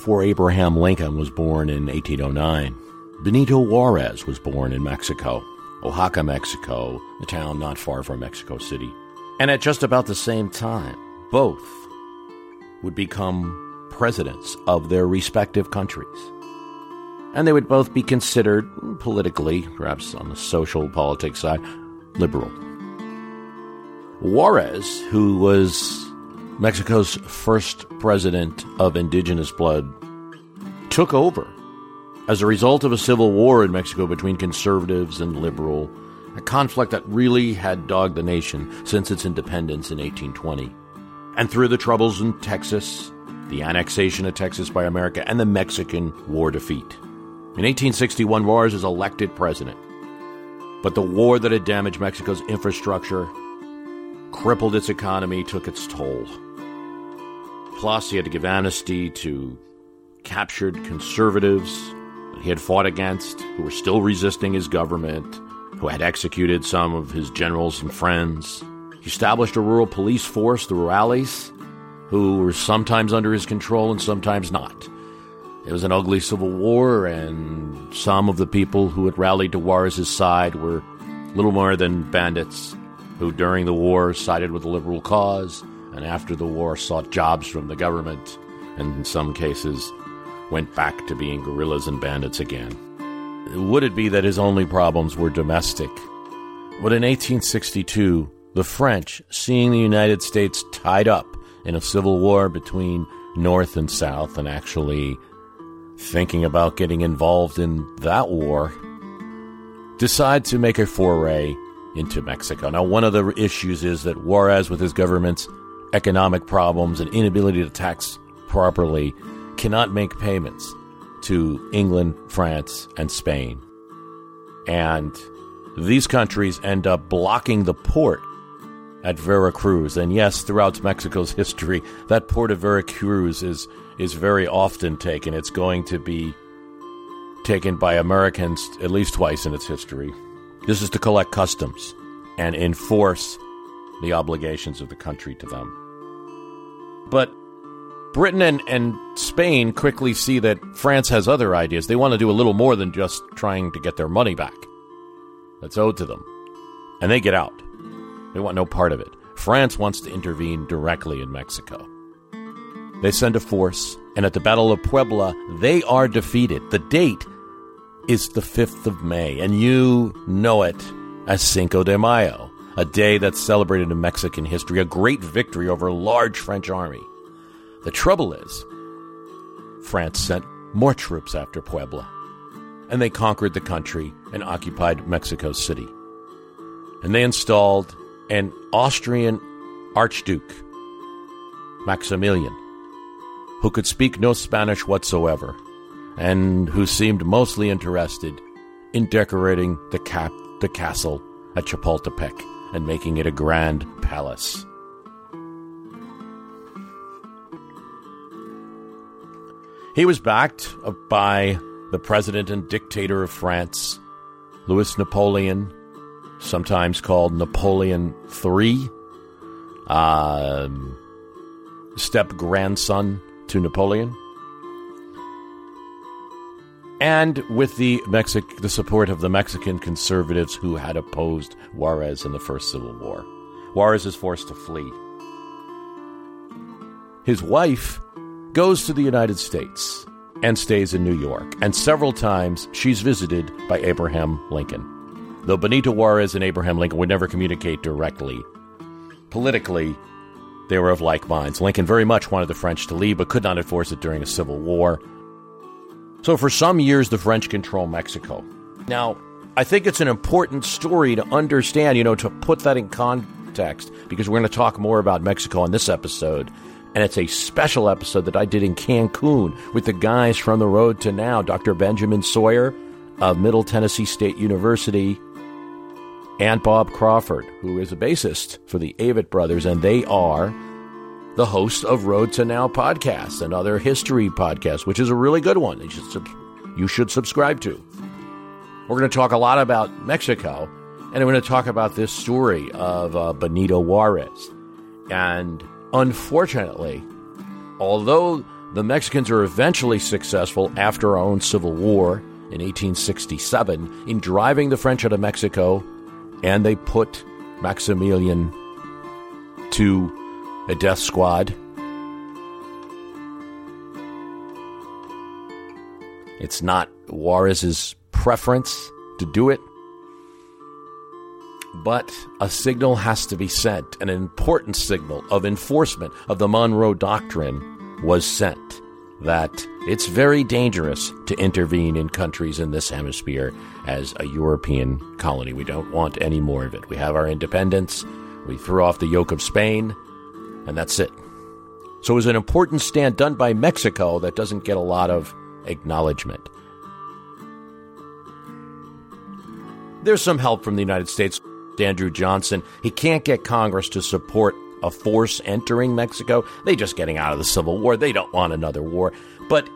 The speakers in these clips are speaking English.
Before Abraham Lincoln was born in 1809, Benito Juarez was born in Mexico, Oaxaca, Mexico, a town not far from Mexico City. And at just about the same time, both would become presidents of their respective countries. And they would both be considered politically, perhaps on the social politics side, liberal. Juarez, who was Mexico's first president of indigenous blood, took over as a result of a civil war in Mexico between conservatives and liberal, a conflict that really had dogged the nation since its independence in 1820. And through the troubles in Texas, the annexation of Texas by America, and the Mexican War defeat. In 1861, Juarez was elected president. But the war that had damaged Mexico's infrastructure, crippled its economy, took its toll. Plus, he had to give amnesty to captured conservatives that he had fought against, who were still resisting his government, who had executed some of his generals and friends. He established a rural police force, the Rurales, who were sometimes under his control and sometimes not. It was an ugly civil war, and some of the people who had rallied to Juarez's side were little more than bandits who, during the war, sided with the liberal cause and after the war sought jobs from the government, and in some cases went back to being guerrillas and bandits again. Would it be that his only problems were domestic? But in 1862, the French, seeing the United States tied up in a civil war between North and South, and actually thinking about getting involved in that war, decide to make a foray into Mexico. Now, one of the issues is that Juarez, with his government's economic problems and inability to tax properly, cannot make payments to England, France, and Spain. And these countries end up blocking the port at Veracruz. And yes, throughout Mexico's history, that port of Veracruz is, is very often taken. It's going to be taken by Americans at least twice in its history. This is to collect customs and enforce the obligations of the country to them. But Britain and, and Spain quickly see that France has other ideas. They want to do a little more than just trying to get their money back that's owed to them. And they get out. They want no part of it. France wants to intervene directly in Mexico. They send a force, and at the Battle of Puebla, they are defeated. The date is the 5th of May, and you know it as Cinco de Mayo, a day that's celebrated in Mexican history, a great victory over a large French army. The trouble is, France sent more troops after Puebla, and they conquered the country and occupied Mexico City. And they installed an Austrian Archduke, Maximilian, who could speak no Spanish whatsoever, and who seemed mostly interested in decorating the, cap- the castle at Chapultepec and making it a grand palace. He was backed by the president and dictator of France, Louis Napoleon, sometimes called Napoleon III, um, step grandson to Napoleon. And with the Mexic- the support of the Mexican conservatives who had opposed Juarez in the First Civil War. Juarez is forced to flee. His wife goes to the United States and stays in New York, and several times she's visited by Abraham Lincoln. Though Benito Juarez and Abraham Lincoln would never communicate directly, politically, they were of like minds. Lincoln very much wanted the French to leave, but could not enforce it during a civil war. So for some years, the French control Mexico. Now, I think it's an important story to understand, you know, to put that in context, because we're going to talk more about Mexico on this episode. And it's a special episode that I did in Cancun with the guys from the road to now, Dr. Benjamin Sawyer of Middle Tennessee State University and Bob Crawford, who is a bassist for the Avett Brothers, and they are the host of Road to Now podcast and other history podcasts, which is a really good one. You should, you should subscribe to. We're going to talk a lot about Mexico, and we're going to talk about this story of uh, Benito Juarez. And unfortunately, although the Mexicans are eventually successful after our own Civil War in 1867 in driving the French out of Mexico, and they put Maximilian to a death squad. It's not Juarez's preference to do it, but a signal has to be sent. An important signal of enforcement of the Monroe Doctrine was sent that it's very dangerous to intervene in countries in this hemisphere as a European colony. We don't want any more of it. We have our independence. We threw off the yoke of Spain, and that's it. So it was an important stand done by Mexico that doesn't get a lot of acknowledgement. There's some help from the United States. Andrew Johnson, he can't get Congress to support a force entering Mexico. They just getting out of the Civil War. They don't want another war. But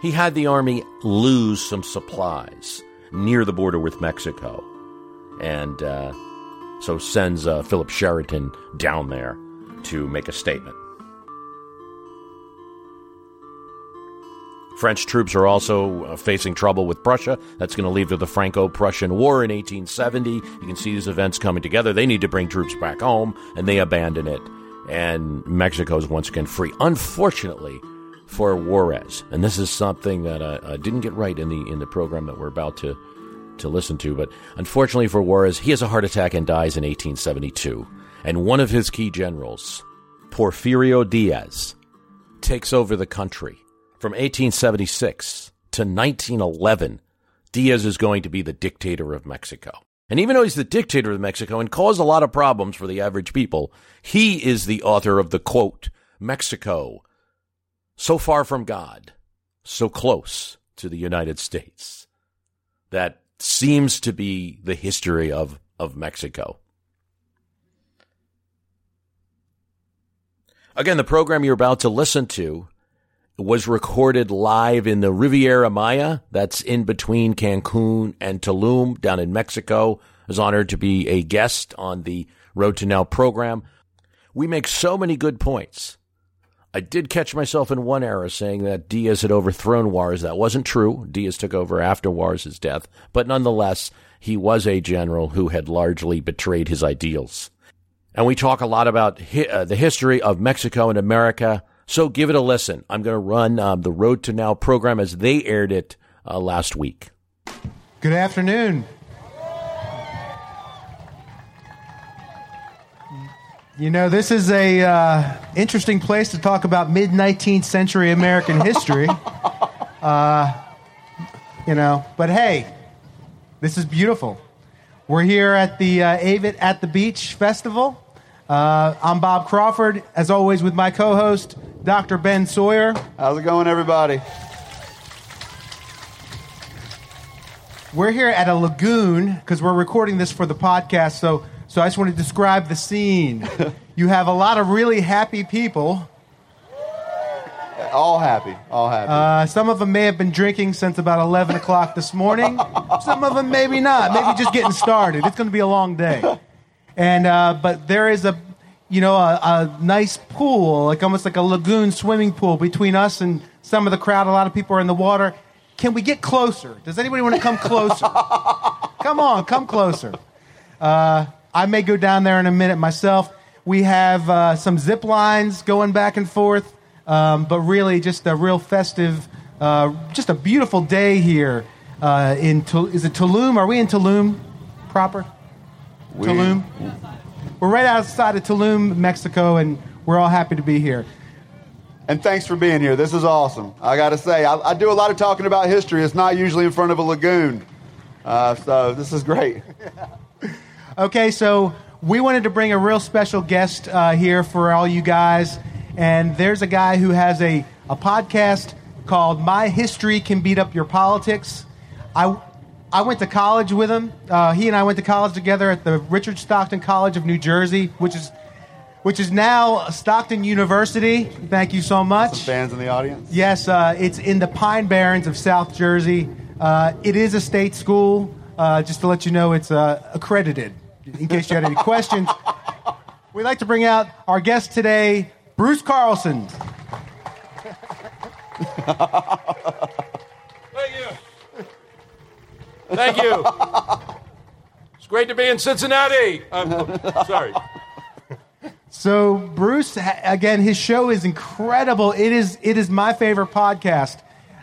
he had the army lose some supplies near the border with Mexico. And uh, so sends uh, Philip Sheridan down there to make a statement. French troops are also uh, facing trouble with Prussia. That's going to lead to the Franco Prussian War in 1870. You can see these events coming together. They need to bring troops back home, and they abandon it. And Mexico is once again free. Unfortunately for Juarez, and this is something that I, I didn't get right in the in the program that we're about to to listen to, but unfortunately for Juarez, he has a heart attack and dies in 1872. And one of his key generals, Porfirio Diaz, takes over the country from 1876 to 1911, Diaz is going to be the dictator of Mexico. And even though he's the dictator of Mexico and caused a lot of problems for the average people, he is the author of the quote, Mexico, so far from God, so close to the United States. That seems to be the history of, of Mexico. Again, the program you're about to listen to was recorded live in the Riviera Maya. That's in between Cancun and Tulum down in Mexico. I was honored to be a guest on the Road to Now program. We make so many good points. I did catch myself in one error saying that Diaz had overthrown Juarez. That wasn't true. Diaz took over after Juarez's death, but nonetheless, he was a general who had largely betrayed his ideals. And we talk a lot about hi- uh, the history of Mexico and America so give it a listen. I'm going to run um, the Road to Now program as they aired it uh, last week. Good afternoon. You know, this is a uh, interesting place to talk about mid 19th century American history. Uh, you know, but hey, this is beautiful. We're here at the uh, at the Beach Festival. Uh, I'm Bob Crawford, as always, with my co host, Dr. Ben Sawyer. How's it going, everybody? We're here at a lagoon because we're recording this for the podcast. So, so I just want to describe the scene. you have a lot of really happy people. All happy, all happy. Uh, some of them may have been drinking since about 11 o'clock this morning. some of them maybe not. Maybe just getting started. It's going to be a long day. And uh, but there is a you know a, a nice pool, like almost like a lagoon swimming pool between us and some of the crowd. A lot of people are in the water. can we get closer? Does anybody want to come closer? come on, come closer. Uh, I may go down there in a minute myself. We have uh, some zip lines going back and forth, um, but really just a real festive, uh, just a beautiful day here uh, in Tul- is it Tulum? Are we in Tulum proper? We- Tulum. We're right outside of Tulum, Mexico, and we're all happy to be here. And thanks for being here. This is awesome. I got to say, I, I do a lot of talking about history. It's not usually in front of a lagoon. Uh, so this is great. Okay, so we wanted to bring a real special guest uh, here for all you guys. And there's a guy who has a, a podcast called My History Can Beat Up Your Politics. I, I went to college with him. Uh, he and I went to college together at the Richard Stockton College of New Jersey, which is, which is now Stockton University. Thank you so much. Some fans in the audience. Yes, uh, it's in the Pine Barrens of South Jersey. Uh, it is a state school. Uh, just to let you know, it's uh, accredited. In case you had any questions, we'd like to bring out our guest today, Bruce Carlson. Thank you. Thank you. It's great to be in Cincinnati. Um, sorry. So, Bruce, again, his show is incredible. It is it is my favorite podcast.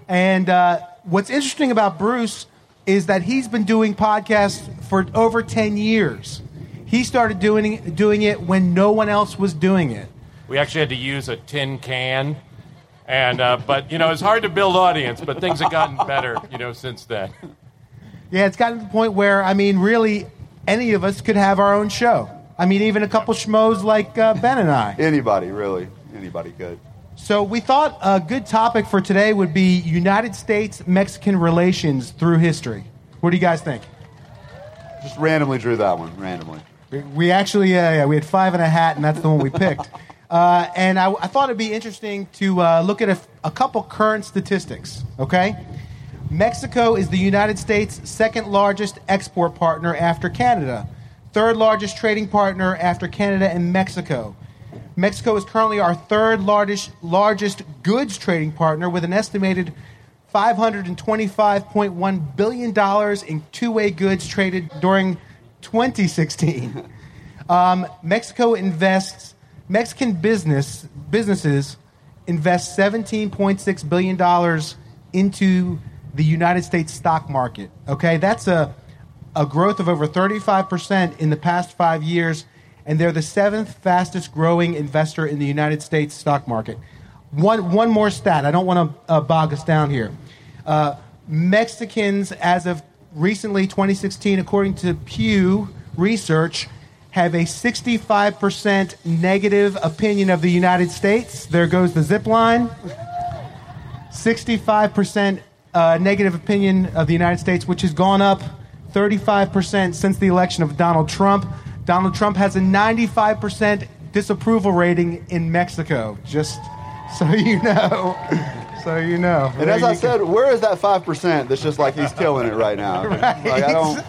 And uh, what's interesting about Bruce is that he's been doing podcasts for over ten years. He started doing doing it when no one else was doing it. We actually had to use a tin can, and uh, but you know it's hard to build audience, but things have gotten better, you know, since then. Yeah, it's gotten to the point where I mean, really, any of us could have our own show. I mean, even a couple schmoes like uh, Ben and I. Anybody, really. Anybody could. So we thought a good topic for today would be United States Mexican relations through history. What do you guys think? Just randomly drew that one. Randomly. We actually, uh, yeah, we had five and a hat, and that's the one we picked. Uh, and I, I thought it'd be interesting to uh, look at a, a couple current statistics. Okay, Mexico is the United States' second largest export partner after Canada, third largest trading partner after Canada and Mexico. Mexico is currently our third largest largest goods trading partner with an estimated 525.1 billion dollars in two-way goods traded during 2016. Um, Mexico invests Mexican business businesses invest 17.6 billion dollars into the United States stock market. Okay, that's a a growth of over 35% in the past 5 years and they're the seventh fastest growing investor in the United States stock market. One one more stat. I don't want to uh, bog us down here. Uh, Mexicans as of recently 2016 according to Pew Research have a 65% negative opinion of the United States. There goes the zip line. 65% uh, negative opinion of the United States, which has gone up 35% since the election of Donald Trump. Donald Trump has a 95% disapproval rating in Mexico, just so you know. So you know. And as I said, where is that 5% that's just like he's killing it right now? Like, I don't.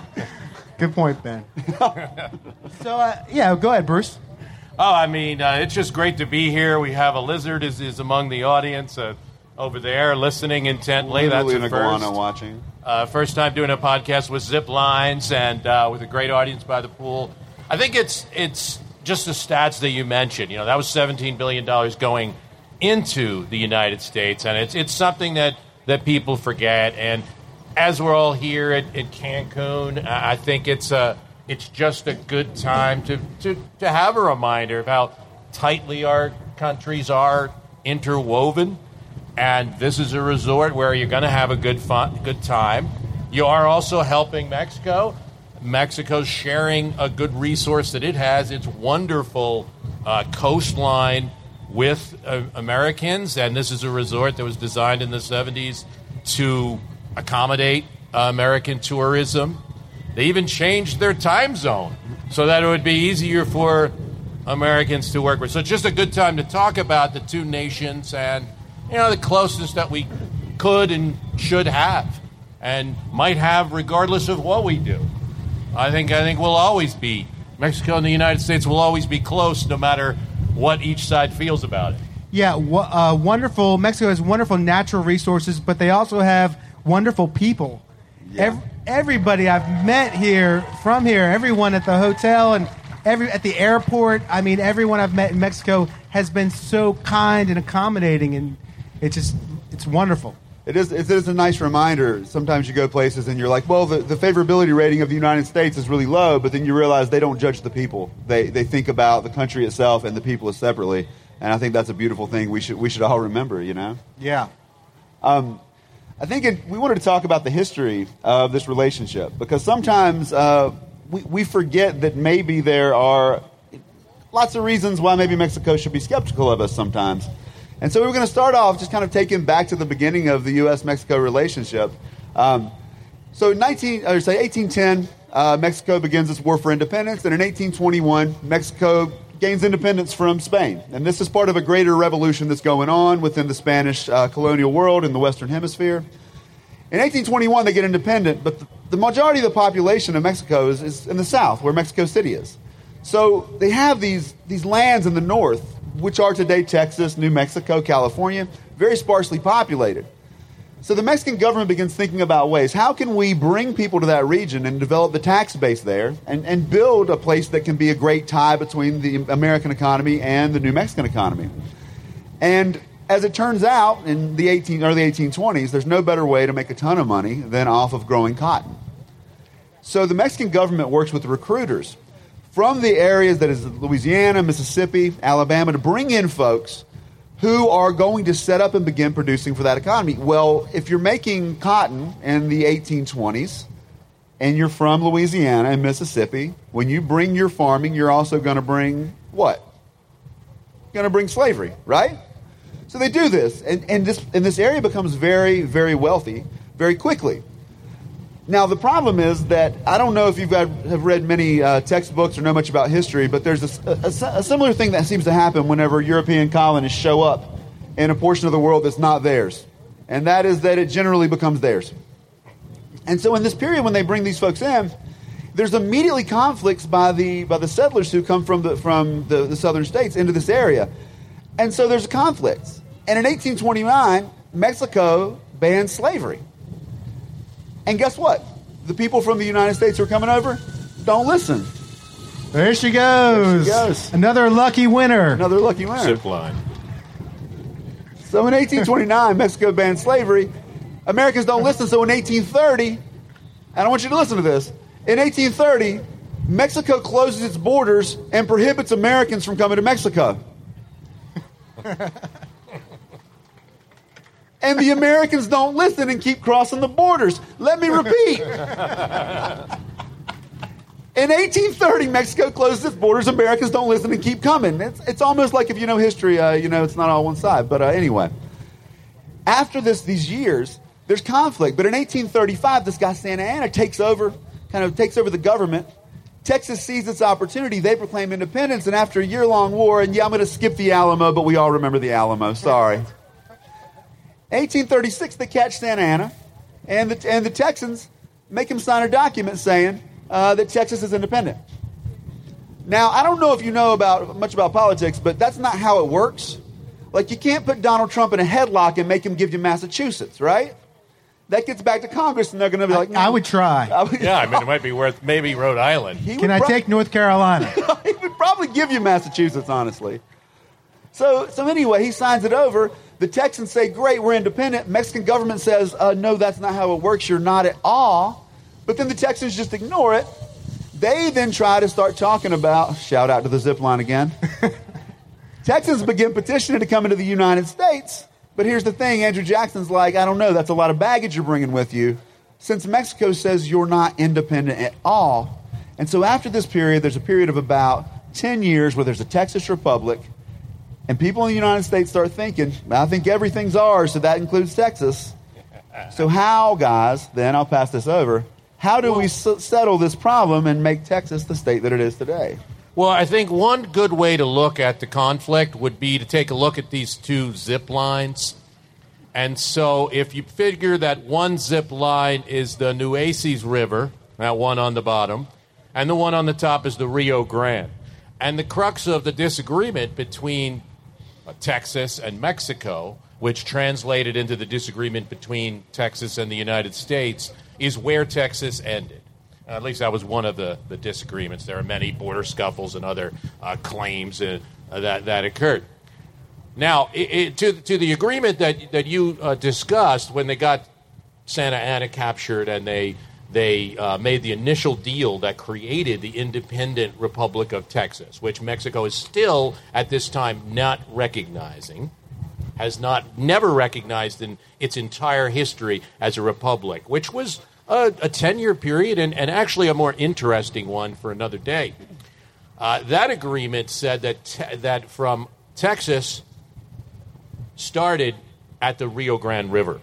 Good point, Ben. so, uh, yeah, go ahead, Bruce. Oh, I mean, uh, it's just great to be here. We have a lizard is, is among the audience uh, over there, listening intently. Literally an That's a iguana first. watching. Uh, first time doing a podcast with zip lines and uh, with a great audience by the pool. I think it's it's just the stats that you mentioned. You know, that was seventeen billion dollars going into the United States, and it's it's something that that people forget. And as we're all here at, at Cancun, I think it's a it's just a good time to, to to have a reminder of how tightly our countries are interwoven and this is a resort where you're going to have a good fun, good time. You are also helping Mexico. Mexico's sharing a good resource that it has. Its wonderful uh, coastline with uh, Americans, and this is a resort that was designed in the 70s to accommodate uh, American tourism. They even changed their time zone so that it would be easier for Americans to work with. So just a good time to talk about the two nations and you know the closest that we could and should have and might have regardless of what we do. I think I think we'll always be Mexico and the United States will always be close no matter what each side feels about it. Yeah, w- uh, wonderful. Mexico has wonderful natural resources, but they also have wonderful people. Ev- everybody I've met here from here, everyone at the hotel and every at the airport. I mean, everyone I've met in Mexico has been so kind and accommodating, and it's just it's wonderful. It is, it is a nice reminder. Sometimes you go places and you're like, well, the, the favorability rating of the United States is really low, but then you realize they don't judge the people. They, they think about the country itself and the people as separately. And I think that's a beautiful thing we should, we should all remember, you know? Yeah. Um, I think it, we wanted to talk about the history of this relationship because sometimes uh, we, we forget that maybe there are lots of reasons why maybe Mexico should be skeptical of us sometimes. And so we are going to start off just kind of taking back to the beginning of the U.S. Mexico relationship. Um, so in 19, or say 1810, uh, Mexico begins its war for independence, and in 1821, Mexico gains independence from Spain. And this is part of a greater revolution that's going on within the Spanish uh, colonial world in the Western Hemisphere. In 1821, they get independent, but the, the majority of the population of Mexico is, is in the south, where Mexico City is. So they have these, these lands in the north which are today Texas, New Mexico, California, very sparsely populated. So the Mexican government begins thinking about ways how can we bring people to that region and develop the tax base there and, and build a place that can be a great tie between the American economy and the New Mexican economy. And as it turns out, in the 18, early 1820s, there's no better way to make a ton of money than off of growing cotton. So the Mexican government works with recruiters from the areas that is Louisiana, Mississippi, Alabama to bring in folks who are going to set up and begin producing for that economy. Well, if you're making cotton in the 1820s and you're from Louisiana and Mississippi, when you bring your farming, you're also going to bring what? You're going to bring slavery, right? So they do this, and, and, this, and this area becomes very, very wealthy very quickly. Now, the problem is that I don't know if you've have read many uh, textbooks or know much about history, but there's a, a, a, similar thing that seems to happen whenever European colonists show up in a portion of the world that's not theirs. And that is that it generally becomes theirs. And so, in this period, when they bring these folks in, there's immediately conflicts by the, by the settlers who come from, the, from the, the southern states into this area. And so, there's conflicts. And in 1829, Mexico banned slavery. And guess what? The people from the United States who are coming over don't listen. There she goes. There she goes. Another lucky winner. Another lucky winner. Zip line. So in 1829, Mexico banned slavery. Americans don't listen. So in 1830, and I want you to listen to this. In 1830, Mexico closes its borders and prohibits Americans from coming to Mexico. and the Americans don't listen and keep crossing the borders. Let me repeat. In 1830, Mexico closes its borders. Americans don't listen and keep coming. It's, it's almost like if you know history, uh, you know it's not all one side. But uh, anyway, after this, these years, there's conflict. But in 1835, this guy Santa Anna takes over, kind of takes over the government. Texas sees its opportunity. They proclaim independence, and after a year-long war, and yeah, I'm going to skip the Alamo, but we all remember the Alamo. Sorry. 1836, they catch Santa Anna, and the, and the Texans make him sign a document saying uh, that Texas is independent. Now, I don't know if you know about much about politics, but that's not how it works. Like, you can't put Donald Trump in a headlock and make him give you Massachusetts, right? That gets back to Congress, and they're going to be like, I, I would try. I would- Yeah, I mean, it might be worth maybe Rhode Island. He Can I prob- take North Carolina? he would probably give you Massachusetts, honestly. So, so anyway, he signs it over. The Texans say, "Great, we're independent." Mexican government says, uh, "No, that's not how it works. You're not at all." But then the Texans just ignore it. They then try to start talking about. Shout out to the zip line again. Texans begin petitioning to come into the United States. But here's the thing: Andrew Jackson's like, "I don't know. That's a lot of baggage you're bringing with you." Since Mexico says you're not independent at all, and so after this period, there's a period of about 10 years where there's a Texas Republic, and people in the United States start thinking, I think everything's ours, so that includes Texas. So, how, guys, then I'll pass this over, how do we s- settle this problem and make Texas the state that it is today? Well, I think one good way to look at the conflict would be to take a look at these two zip lines. And so, if you figure that one zip line is the Nueces River, that one on the bottom, and the one on the top is the Rio Grande. And the crux of the disagreement between Texas and Mexico which translated into the disagreement between Texas and the United States, is where Texas ended. At least that was one of the, the disagreements. There are many border scuffles and other uh, claims uh, that, that occurred. Now, it, it, to, to the agreement that, that you uh, discussed when they got Santa Anna captured and they, they uh, made the initial deal that created the independent Republic of Texas, which Mexico is still at this time not recognizing, has not never recognized in its entire history as a republic, which was a, a 10 year period and, and actually a more interesting one for another day. Uh, that agreement said that, te- that from Texas started at the Rio Grande River.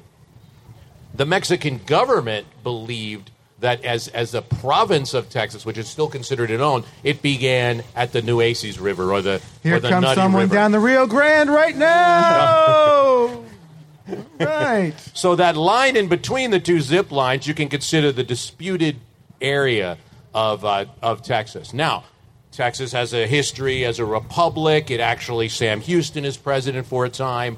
The Mexican government believed that as, as a province of Texas, which is still considered its own, it began at the Nueces River or the Here or the comes Nutty someone River. down the Rio Grande right now. right. So that line in between the two zip lines, you can consider the disputed area of uh, of Texas. Now, Texas has a history as a republic. It actually Sam Houston is president for a time.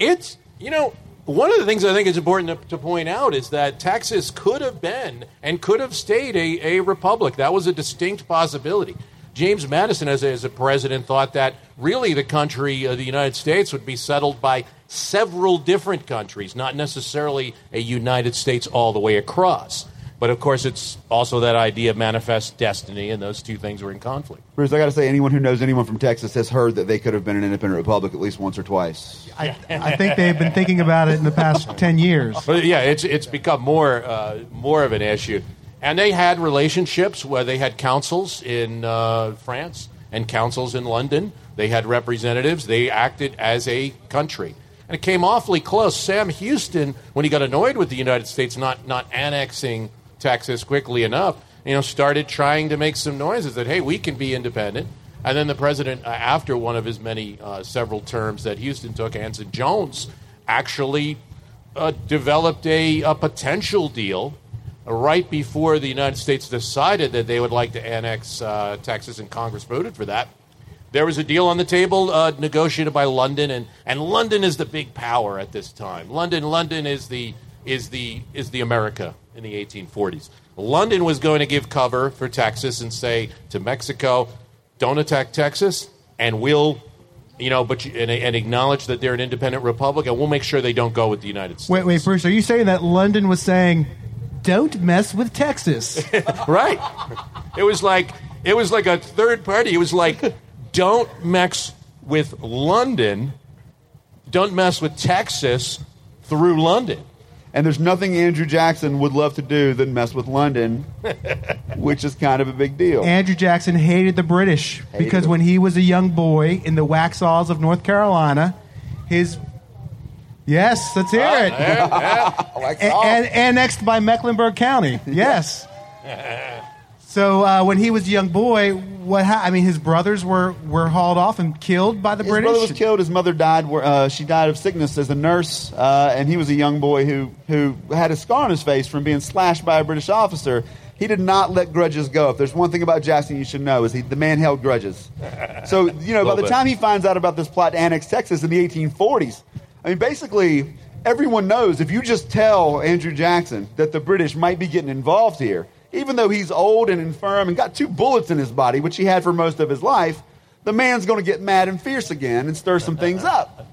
It's you know one of the things I think is important to, to point out is that Texas could have been and could have stayed a, a republic. That was a distinct possibility. James Madison, as a, as a president, thought that really the country, uh, the United States, would be settled by several different countries, not necessarily a United States all the way across. But of course, it's also that idea of manifest destiny, and those two things were in conflict. Bruce, I got to say, anyone who knows anyone from Texas has heard that they could have been an independent republic at least once or twice. I, I think they've been thinking about it in the past 10 years. But yeah, it's it's become more uh, more of an issue, and they had relationships where they had councils in uh, France and councils in London. They had representatives. They acted as a country, and it came awfully close. Sam Houston, when he got annoyed with the United States not not annexing Texas quickly enough, you know, started trying to make some noises that hey, we can be independent. And then the president, uh, after one of his many uh, several terms that Houston took, Anson Jones, actually uh, developed a, a potential deal right before the United States decided that they would like to annex uh, Texas, and Congress voted for that. There was a deal on the table uh, negotiated by London, and, and London is the big power at this time. London, London is the is the is the America in the 1840s. London was going to give cover for Texas and say to Mexico, "Don't attack Texas, and we'll." You know, but you, and, and acknowledge that they're an independent republic, and we'll make sure they don't go with the United States. Wait, wait, Bruce, are you saying that London was saying, don't mess with Texas? right. It was like it was like a third party. It was like, don't mess with London, don't mess with Texas through London. And there's nothing Andrew Jackson would love to do than mess with London, which is kind of a big deal. Andrew Jackson hated the British because them. when he was a young boy in the Waxhaws of North Carolina, his. Yes, let's hear it. Like, A- oh, and annexed by Mecklenburg County. Yes. so uh, when he was a young boy, what ha- I mean, his brothers were, were hauled off and killed by the his British. brother was killed. His mother died. Uh, she died of sickness as a nurse, uh, and he was a young boy who who had a scar on his face from being slashed by a British officer. He did not let grudges go. If there's one thing about Jackson you should know is he the man held grudges. So you know by the bit. time he finds out about this plot to annex Texas in the 1840s, I mean basically everyone knows if you just tell Andrew Jackson that the British might be getting involved here, even though he's old and infirm and got two bullets in his body, which he had for most of his life, the man's going to get mad and fierce again and stir some things up.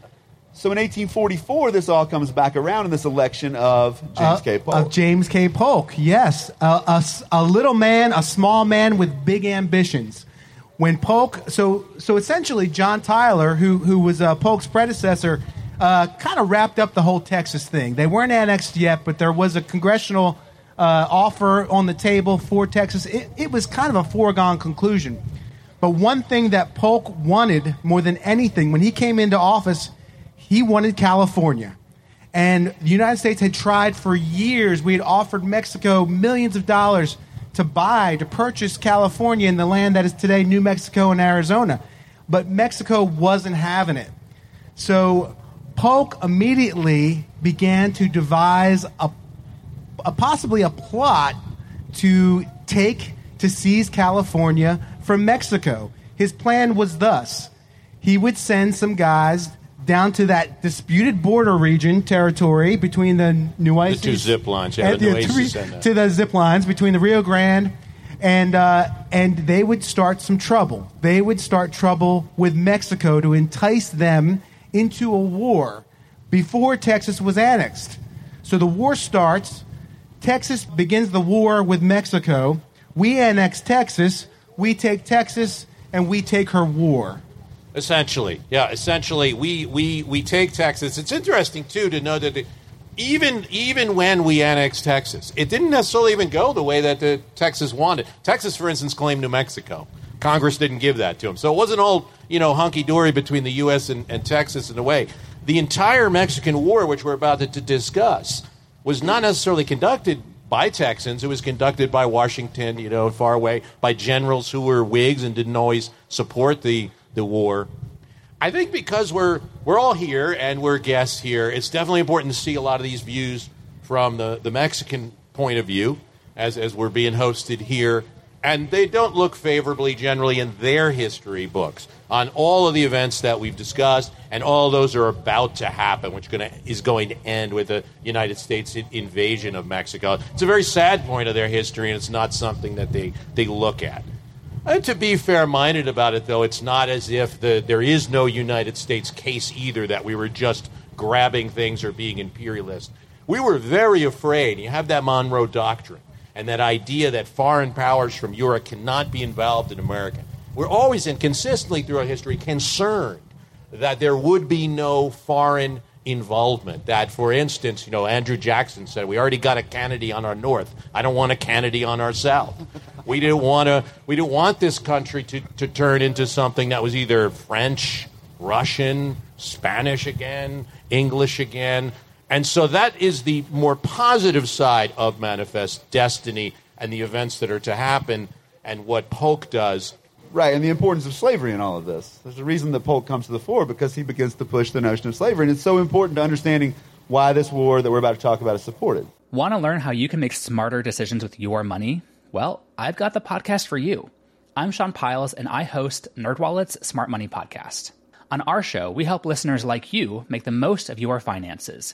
So in 1844, this all comes back around in this election of James Uh, K. Polk. Of James K. Polk, yes. Uh, a, a little man, a small man with big ambitions. When Polk, so so essentially, John Tyler, who who was uh, Polk's predecessor, uh, kind of wrapped up the whole Texas thing. They weren't annexed yet, but there was a congressional uh, offer on the table for Texas. It, it was kind of a foregone conclusion. But one thing that Polk wanted more than anything when he came into office, he wanted California. And the United States had tried for years. We had offered Mexico millions of dollars to buy, to purchase California in the land that is today New Mexico and Arizona. But Mexico wasn't having it. So Polk immediately began to devise a, a possibly a plot to take to seize California from Mexico. His plan was thus: he would send some guys down to that disputed border region territory between the Nueces. two zip lines, yeah, and the the three- and the- to the zip lines between the Rio Grande and uh, and they would start some trouble. They would start trouble with Mexico to entice them into a war before Texas was annexed. So the war starts. Texas begins the war with Mexico. We annex Texas. We take Texas and we take her war. Essentially, yeah. Essentially, we, we, we take Texas. It's interesting too to know that even even when we annexed Texas, it didn't necessarily even go the way that the Texas wanted. Texas, for instance, claimed New Mexico. Congress didn't give that to them, so it wasn't all you know hunky dory between the U.S. and, and Texas in a way. The entire Mexican War, which we're about to, to discuss, was not necessarily conducted by Texans. It was conducted by Washington, you know, far away, by generals who were Whigs and didn't always support the, the war. I think because we're, we're all here and we're guests here, it's definitely important to see a lot of these views from the, the Mexican point of view as, as we're being hosted here. And they don't look favorably generally in their history books on all of the events that we've discussed, and all those are about to happen, which gonna, is going to end with the United States invasion of Mexico. It's a very sad point of their history, and it's not something that they, they look at. Uh, to be fair minded about it, though, it's not as if the, there is no United States case either that we were just grabbing things or being imperialist. We were very afraid. You have that Monroe Doctrine and that idea that foreign powers from Europe cannot be involved in America. We're always and consistently throughout history concerned that there would be no foreign involvement. That, for instance, you know, Andrew Jackson said, "We already got a Kennedy on our north. I don't want a Kennedy on our south." We didn't want to. We didn't want this country to, to turn into something that was either French, Russian, Spanish again, English again, and so that is the more positive side of Manifest Destiny and the events that are to happen, and what Polk does. Right, and the importance of slavery in all of this. There's a reason that Polk comes to the fore because he begins to push the notion of slavery, and it's so important to understanding why this war that we're about to talk about is supported. Want to learn how you can make smarter decisions with your money? Well, I've got the podcast for you. I'm Sean Pyles, and I host NerdWallet's Smart Money Podcast. On our show, we help listeners like you make the most of your finances.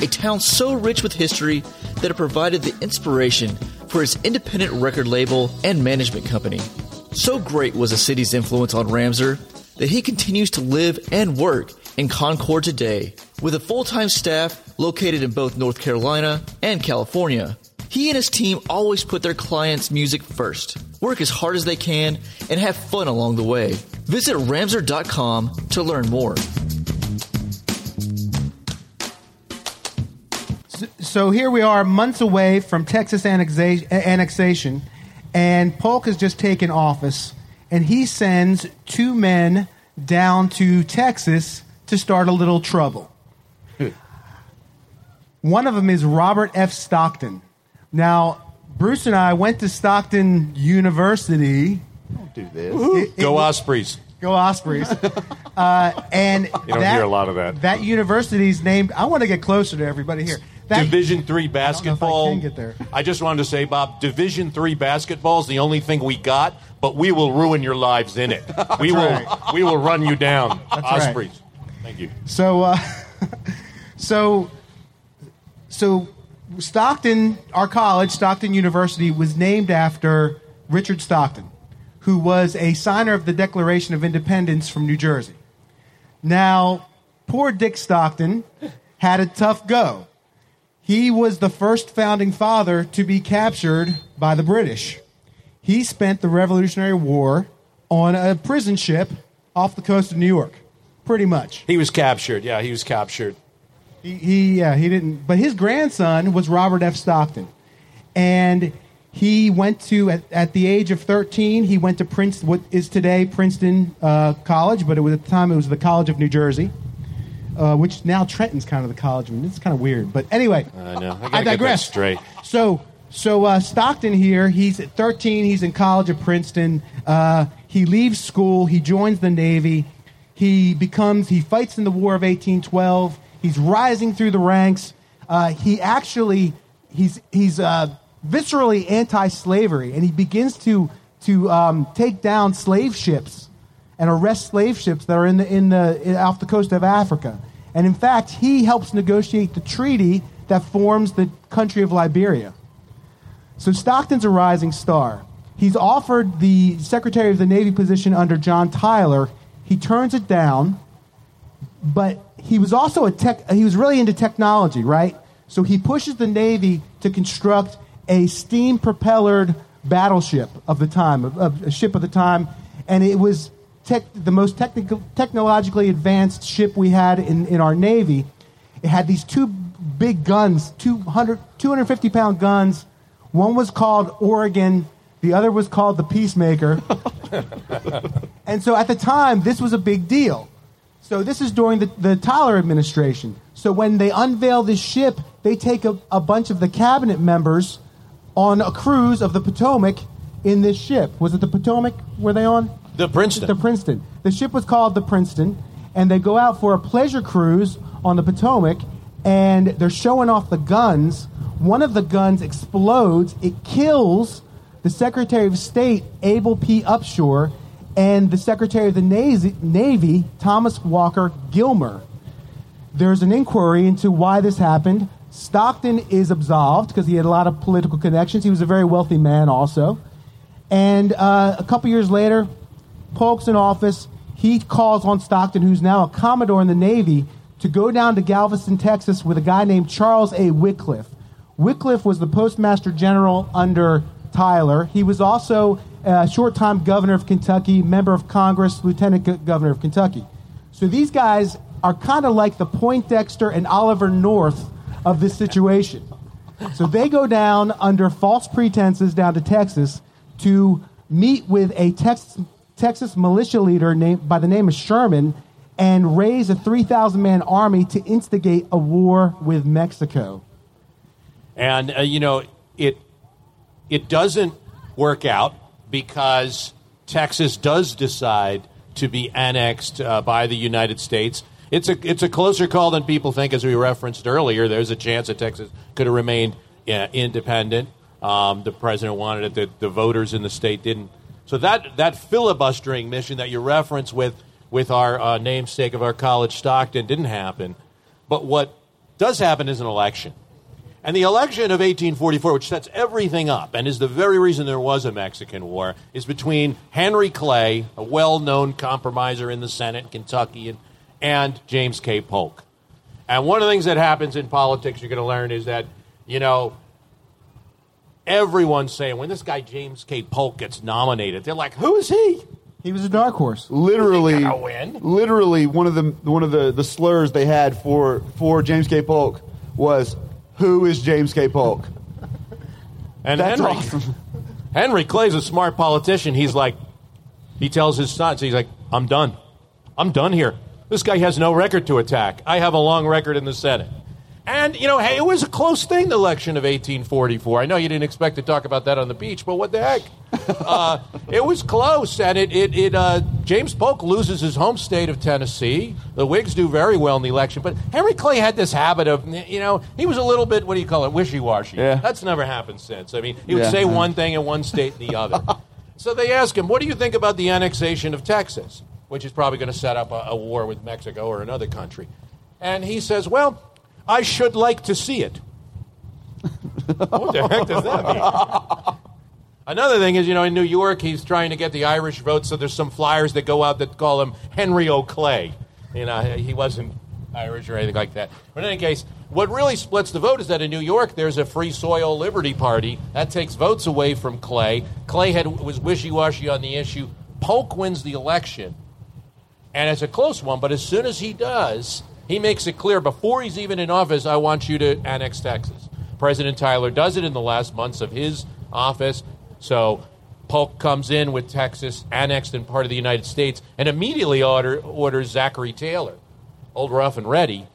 a town so rich with history that it provided the inspiration for his independent record label and management company. So great was the city's influence on Ramseur that he continues to live and work in Concord today with a full time staff located in both North Carolina and California. He and his team always put their clients' music first, work as hard as they can, and have fun along the way. Visit Ramseur.com to learn more. So here we are, months away from Texas annexa- annexation, and Polk has just taken office, and he sends two men down to Texas to start a little trouble. One of them is Robert F. Stockton. Now, Bruce and I went to Stockton University. Don't do this. It- Go Ospreys. Go Ospreys. uh, and You don't hear a lot of that. That university's named. I want to get closer to everybody here. That, Division three I don't know if I basketball. can get there. I just wanted to say, Bob, Division three basketball is the only thing we got, but we will ruin your lives in it. We will. right. We will run you down, right. Ospreys. Thank you. So, uh, so, so, Stockton, our college, Stockton University, was named after Richard Stockton, who was a signer of the Declaration of Independence from New Jersey. Now, poor Dick Stockton had a tough go. He was the first founding father to be captured by the British. He spent the Revolutionary War on a prison ship off the coast of New York, pretty much. He was captured. Yeah, he was captured. He, he yeah, he didn't. But his grandson was Robert F. Stockton, and he went to at, at the age of 13. He went to Princeton, what is today Princeton uh, College, but it was at the time it was the College of New Jersey. Uh, which now Trenton's kind of the college. I mean, it's kind of weird, but anyway, I know. I, I digress. straight. So, so uh, Stockton here, he's at 13. He's in college at Princeton. Uh, he leaves school. He joins the Navy. He becomes. He fights in the War of 1812. He's rising through the ranks. Uh, he actually he's he's uh, viscerally anti-slavery, and he begins to to um, take down slave ships and arrest slave ships that are in the in the in, off the coast of Africa. And in fact, he helps negotiate the treaty that forms the country of Liberia. So Stockton's a rising star. He's offered the Secretary of the Navy position under John Tyler. He turns it down, but he was also a tech. He was really into technology, right? So he pushes the Navy to construct a steam propellered battleship of the time, a, a ship of the time, and it was tech, the most technical, technologically advanced ship we had in, in our Navy. It had these two big guns, 200, 250 pound guns. One was called Oregon, the other was called the Peacemaker. and so at the time, this was a big deal. So this is during the, the Tyler administration. So when they unveil this ship, they take a, a bunch of the cabinet members on a cruise of the Potomac in this ship. Was it the Potomac? Were they on? The Princeton. The Princeton. The ship was called the Princeton, and they go out for a pleasure cruise on the Potomac, and they're showing off the guns. One of the guns explodes. It kills the Secretary of State, Abel P. Upshur, and the Secretary of the Navy, Navy Thomas Walker Gilmer. There's an inquiry into why this happened. Stockton is absolved because he had a lot of political connections. He was a very wealthy man, also. And uh, a couple years later, Polk's in office. He calls on Stockton, who's now a Commodore in the Navy, to go down to Galveston, Texas, with a guy named Charles A. Wickliffe. Wickliffe was the Postmaster General under Tyler. He was also a short time governor of Kentucky, member of Congress, lieutenant go- governor of Kentucky. So these guys are kind of like the Poindexter and Oliver North of this situation. So they go down under false pretenses down to Texas to meet with a Texas, Texas militia leader named, by the name of Sherman and raise a 3,000 man army to instigate a war with Mexico. And uh, you know, it it doesn't work out because Texas does decide to be annexed uh, by the United States. It's a it's a closer call than people think, as we referenced earlier. There's a chance that Texas could have remained uh, independent. Um, the president wanted it. The, the voters in the state didn't. So that that filibustering mission that you reference with with our uh, namesake of our college, Stockton, didn't happen. But what does happen is an election. And the election of 1844, which sets everything up and is the very reason there was a Mexican War, is between Henry Clay, a well known compromiser in the Senate Kentucky, and, and James K. Polk. And one of the things that happens in politics you're going to learn is that, you know, everyone's saying when this guy James K. Polk gets nominated, they're like, who is he? He was a dark horse. Literally, win. literally one of the one of the, the slurs they had for for James K. Polk was, "Who is James K. Polk?" And That's Henry, awesome. Henry Clay's a smart politician. He's like, he tells his sons, he's like, I'm done. I'm done here. This guy has no record to attack. I have a long record in the Senate. And, you know, hey, it was a close thing, the election of 1844. I know you didn't expect to talk about that on the beach, but what the heck? uh, it was close, and it, it, it uh, James Polk loses his home state of Tennessee. The Whigs do very well in the election, but Henry Clay had this habit of, you know, he was a little bit, what do you call it, wishy-washy. Yeah. That's never happened since. I mean, he would Yeah. say one thing in one state and the other. so they ask him, what do you think about the annexation of Texas, which is probably going to set up a, a war with Mexico or another country? And he says, well, I should like to see it. what the heck does that mean? Another thing is, you know, in New York, he's trying to get the Irish vote, so there's some flyers that go out that call him Henry O'Clay. You know, he wasn't Irish or anything like that. But in any case, what really splits the vote is that in New York there's a Free Soil Liberty Party that takes votes away from Clay. Clay had was wishy-washy on the issue. Polk wins the election, and it's a close one. But as soon as he does, he makes it clear before he's even in office, I want you to annex Texas. President Tyler does it in the last months of his office. So Polk comes in with Texas annexed and part of the United States and immediately order, orders Zachary Taylor, old rough and ready,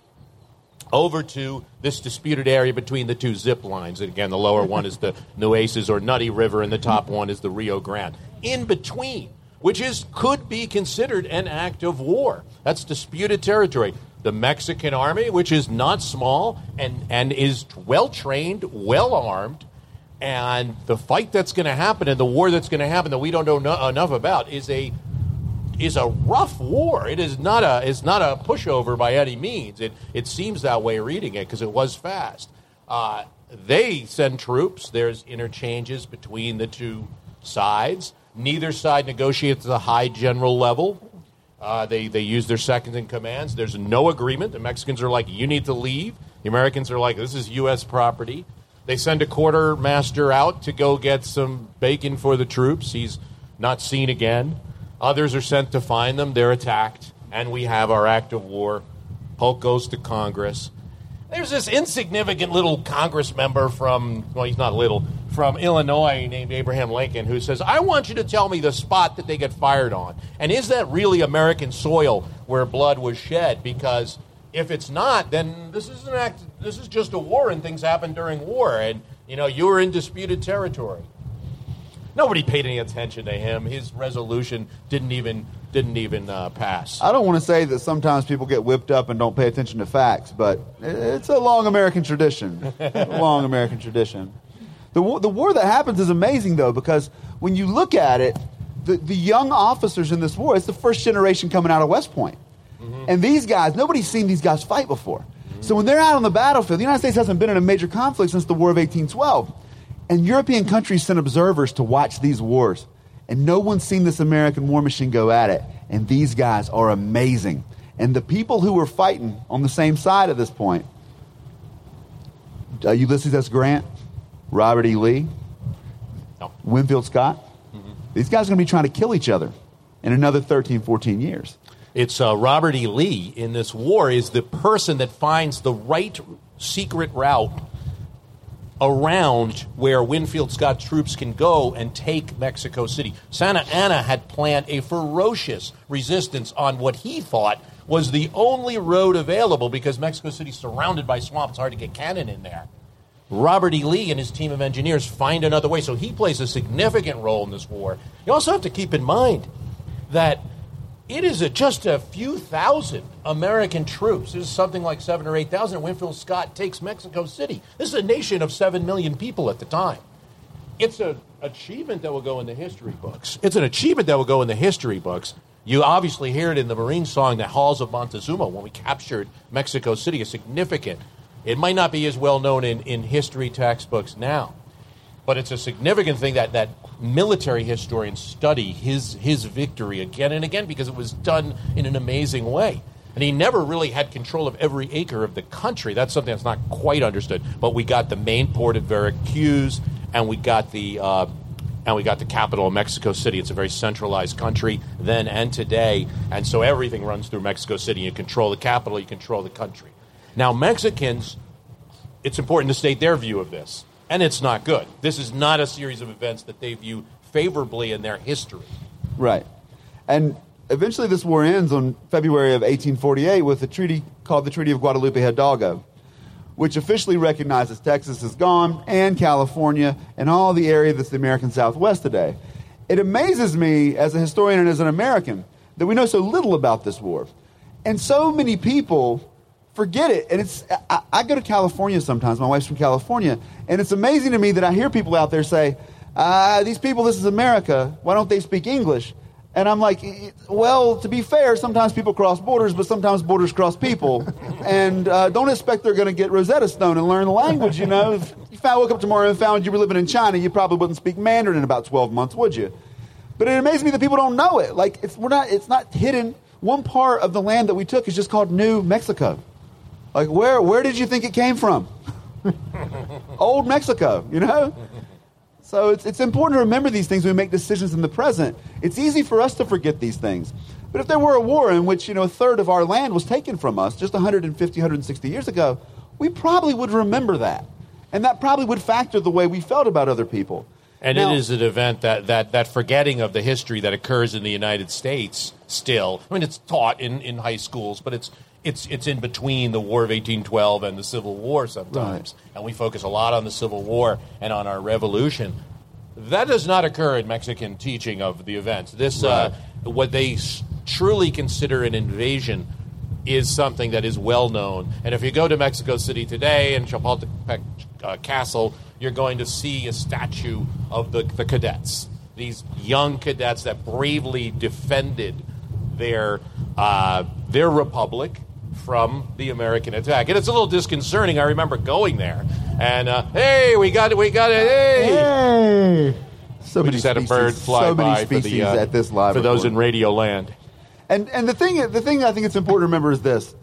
over to this disputed area between the two zip lines. And again, the lower one is the Nueces or Nutty River, and the top one is the Rio Grande. In between, which is could be considered an act of war. That's disputed territory. The Mexican army, which is not small and, and is well trained, well armed, and the fight that's going to happen and the war that's going to happen that we don't know no, enough about is a is a rough war. It is not a it's not a pushover by any means. It it seems that way reading it because it was fast. Uh, they send troops. There's interchanges between the two sides. Neither side negotiates at a high general level. Uh, they they use their seconds in commands. There's no agreement. The Mexicans are like, "You need to leave." The Americans are like, "This is U.S. property." They send a quartermaster out to go get some bacon for the troops. He's not seen again. Others are sent to find them. They're attacked, and we have our act of war. Polk goes to Congress. There's this insignificant little Congress member from, well, he's not little, from Illinois named Abraham Lincoln who says, I want you to tell me the spot that they get fired on. And is that really American soil where blood was shed? Because if it's not, then this is an act. This is just a war, and things happen during war, and you know you were in disputed territory. Nobody paid any attention to him. His resolution didn't even didn't even uh, pass. I don't want to say that sometimes people get whipped up and don't pay attention to facts, but it's a long American tradition. a long American tradition. The war, the war that happens is amazing, though, because when you look at it, the, the young officers in this war, it's the first generation coming out of West Point. Mm-hmm. And these guys, nobody's seen these guys fight before. Mm-hmm. So when they're out on the battlefield, the United States hasn't been in a major conflict since the War of 1812. And European countries sent observers to watch these wars. And no one's seen this American war machine go at it. And these guys are amazing. And the people who were fighting on the same side at this point uh, Ulysses S. Grant, Robert E. Lee, no. Winfield Scott. Mm-hmm. These guys are going to be trying to kill each other in another 13, 14 years. It's uh, Robert E. Lee in this war is the person that finds the right secret route around where Winfield Scott's troops can go and take Mexico City. Santa Anna had planned a ferocious resistance on what he thought was the only road available because Mexico City's surrounded by swamps, hard to get cannon in there. Robert E. Lee and his team of engineers find another way, so he plays a significant role in this war. You also have to keep in mind that it is a, just a few thousand American troops. This is something like seven or eight thousand. Winfield Scott takes Mexico City. This is a nation of seven million people at the time. It's an achievement that will go in the history books. It's an achievement that will go in the history books. You obviously hear it in the Marine song, "The Halls of Montezuma," when we captured Mexico City. A significant. It might not be as well known in, in history textbooks now, but it's a significant thing that, that military historians study his, his victory again and again because it was done in an amazing way. And he never really had control of every acre of the country. That's something that's not quite understood. But we got the main port of Veracruz, and we got the uh, and we got the capital of Mexico City. It's a very centralized country then and today, and so everything runs through Mexico City. You control the capital, you control the country. Now, Mexicans, it's important to state their view of this and it's not good. This is not a series of events that they view favorably in their history. Right. And eventually this war ends on February of 1848 with a treaty called the Treaty of Guadalupe Hidalgo, which officially recognizes Texas is gone and California and all the area that's the American Southwest today. It amazes me as a historian and as an American that we know so little about this war. And so many people forget it. And it's I, I, go to California sometimes. My wife's from California, and it's amazing to me that I hear people out there say, uh, "These people, this is America. Why don't they speak English?" And I'm like, well, to be fair, sometimes people cross borders, but sometimes borders cross people. and uh, don't expect they're going to get Rosetta Stone and learn the language. You know, if you found, woke up tomorrow and found you were living in China, you probably wouldn't speak Mandarin in about 12 months, would you? But it amazes me that people don't know it. Like, it's, we're not, it's not hidden. One part of the land that we took is just called New Mexico. Like, where, where did you think it came from? Old Mexico, you know? So it's, it's important to remember these things when we make decisions in the present. It's easy for us to forget these things. But if there were a war in which, you know, a third of our land was taken from us just 150, 160 years ago, we probably would remember that. And that probably would factor the way we felt about other people. And Now- it is an event that, that, that forgetting of the history that occurs in the United States still. I mean, it's taught in, in high schools, but it's, it's, it's in between the War of 1812 and the Civil War sometimes. And we focus a lot on the Civil War and on our revolution. That does not occur in Mexican teaching of the events. This, uh, what they s- truly consider an invasion is something that is well known. And if you go to Mexico City today and Chapultepec uh, Castle, you're going to see a statue of the, the cadets, these young cadets that bravely defended their uh, their republic from the American attack. And it's a little disconcerting. I remember going there, and uh, hey, we got it, we got it, hey. Hey. So We many just had a species- bird fly so many by for, species the, uh, at this live for those in. Radio Land. And and the thing the thing I think it's important to remember is this.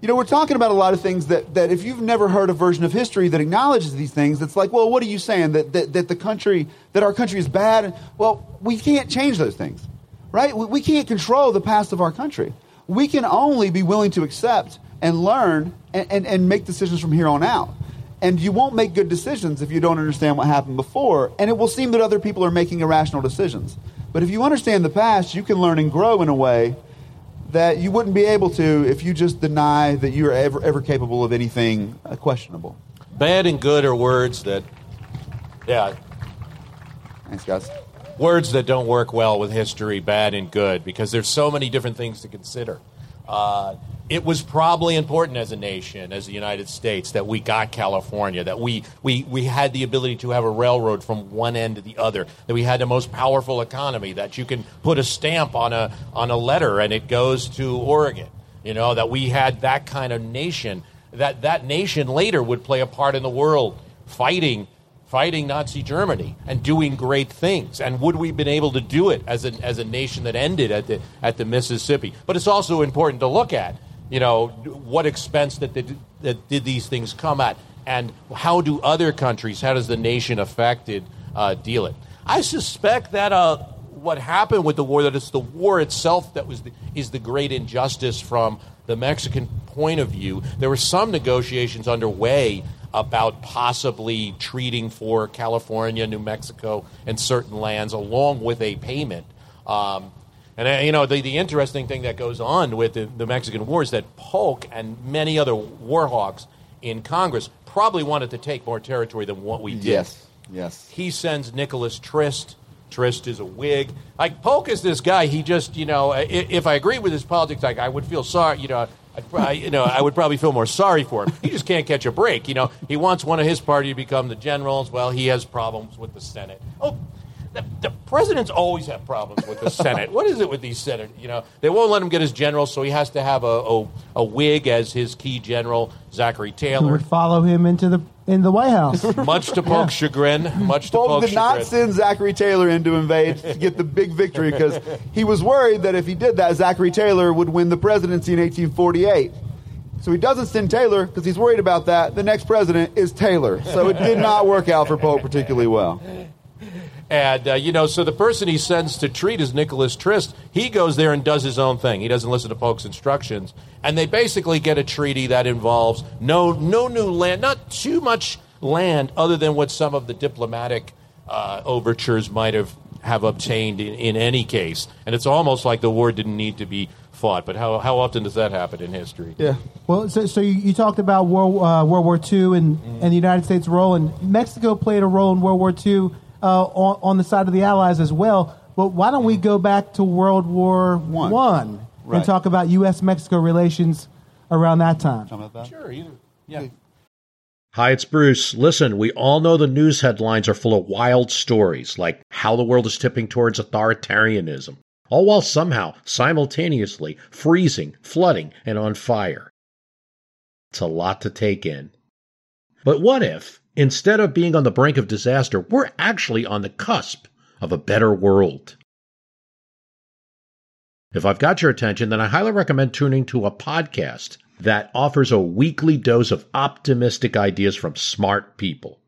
You know, we're talking about a lot of things that, that if you've never heard a version of history that acknowledges these things, it's like, well, what are you saying? That, that, that the country, that our country is bad? Well, we can't change those things, right? We, we can't control the past of our country. We can only be willing to accept and learn and, and, and make decisions from here on out. And you won't make good decisions if you don't understand what happened before, and it will seem that other people are making irrational decisions. But if you understand the past, you can learn and grow in a way that you wouldn't be able to if you just deny that you're ever, ever capable of anything uh, questionable. Bad and good are words that, yeah, Thanks, guys. Words that don't work well with history, bad and good, because there's so many different things to consider. Uh, it was probably important as a nation, as the United States, that we got California, that we, we, we had the ability to have a railroad from one end to the other, that we had the most powerful economy, that you can put a stamp on a, on a letter and it goes to Oregon. You know, that we had that kind of nation, that that nation later would play a part in the world fighting fighting Nazi Germany and doing great things. And would we have been able to do it as a, as a nation that ended at the, at the Mississippi? But it's also important to look at, you know, what expense that, that did these things come at? And how do other countries, how does the nation affected uh, deal it? I suspect that uh, what happened with the war, that it's the war itself that was the, is the great injustice from the Mexican point of view. There were some negotiations underway about possibly treating for California, New Mexico, and certain lands along with a payment. Um, and uh, you know the, the interesting thing that goes on with the, the Mexican War is that Polk and many other war hawks in Congress probably wanted to take more territory than what we did. Yes, yes. He sends Nicholas Trist. Trist is a Whig. Like Polk is this guy. He just, you know, if I agree with his politics, like I would feel sorry. You know, I'd, probably- you know, I would probably feel more sorry for him. He just can't catch a break. You know, he wants one of his party to become the generals. Well, he has problems with the Senate. Oh, the, the presidents always have problems with the Senate. what is it with these senators? You know, they won't let him get his generals, so he has to have a a, a Whig as his key general, Zachary Taylor. Who Taylor. would follow him into the in the White House? Much to Polk's chagrin. Much to Polk Polk's did not chagrin. send Zachary Taylor in to invade to get the big victory because he was worried that if he did that, Zachary Taylor would win the presidency in 1848. So he doesn't send Taylor because he's worried about that. The next president is Taylor. So it did not work out for Polk particularly well. And, uh, you know, so the person he sends to treat is Nicholas Trist. He goes there and does his own thing. He doesn't listen to Polk's instructions. And they basically get a treaty that involves no, no new land, not too much land other than what some of the diplomatic uh, overtures might have, have obtained in, in any case. And it's almost like the war didn't need to be fought. But how, how often does that happen in history? Yeah. Well, so, so you, you talked about World, uh, World War II and, and the United States' role, and Mexico played a role in World War II uh, on, on the side of the Allies as well. But why don't we go back to World War One. One Right. and talk about U.S. Mexico relations around that time? Sure, either. Yeah. Hi, it's Bruce. Listen, we all know the news headlines are full of wild stories, like how the world is tipping towards authoritarianism, all while somehow simultaneously freezing, flooding, and on fire. It's a lot to take in. But what if, instead of being on the brink of disaster, we're actually on the cusp of a better world? If I've got your attention, then I highly recommend tuning to a podcast. that offers a weekly dose of optimistic ideas from smart people.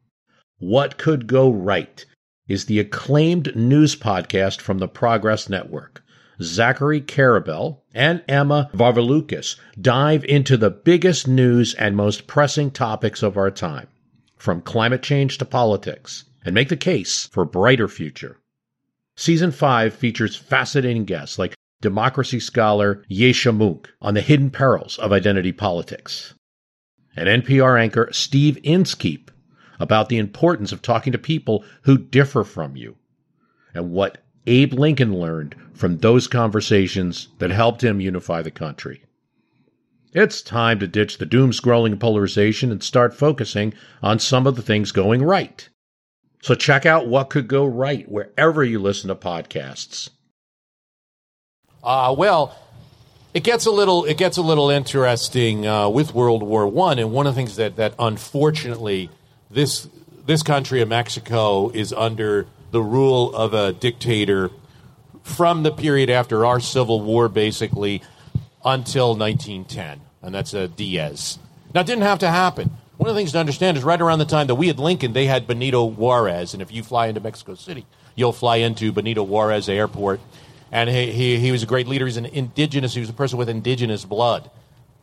What Could Go Right is the acclaimed news podcast from the Progress Network. Zachary Karabell and Emma Varvaloucas dive into the biggest news and most pressing topics of our time, from climate change to politics, and make the case for a brighter future. Season 5 features fascinating guests like democracy scholar Yascha Mounk on the hidden perils of identity politics, and NPR anchor Steve Inskeep about the importance of talking to people who differ from you, and what Abe Lincoln learned from those conversations that helped him unify the country. It's time to ditch the doom scrolling polarization and start focusing on some of the things going right. So check out what could go right wherever you listen to podcasts. Uh, well, it gets a little it gets a little interesting uh, with World War One, and one of the things that that unfortunately this this country of Mexico is under the rule of a dictator from the period after our Civil War, basically until 1910, and that's uh, Diaz. Now, it didn't have to happen. One of the things to understand is right around the time that we had Lincoln, they had Benito Juarez, and if you fly into Mexico City, you'll fly into Benito Juarez Airport, and he, he, he was a great leader. He's an indigenous. He was a person with indigenous blood,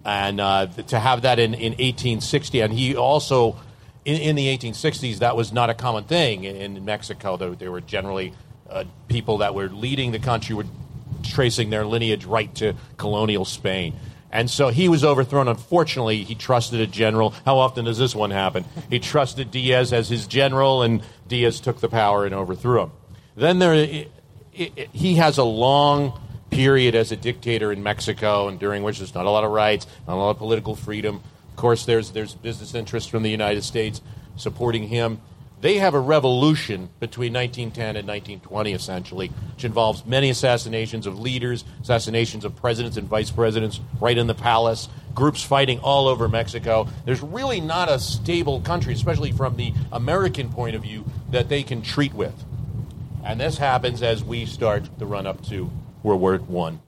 and uh, to have that in, in 1860, and he also in, in, the 1860s that was not a common thing in, in Mexico. There, there were generally uh, people that were leading the country were tracing their lineage right to colonial Spain. And so he was overthrown. Unfortunately, he trusted a general. How often does this one happen? He trusted Diaz as his general, and Diaz took the power and overthrew him. Then there, it, it, he has a long period as a dictator in Mexico, and during which there's not a lot of rights, not a lot of political freedom. Of course, there's there's business interests from the United States supporting him. They have a revolution between 1910 and 1920, essentially, which involves many assassinations of leaders, assassinations of presidents and vice presidents right in the palace, groups fighting all over Mexico. There's really not a stable country, especially from the American point of view, that they can treat with. And this happens as we start the run up to World War One.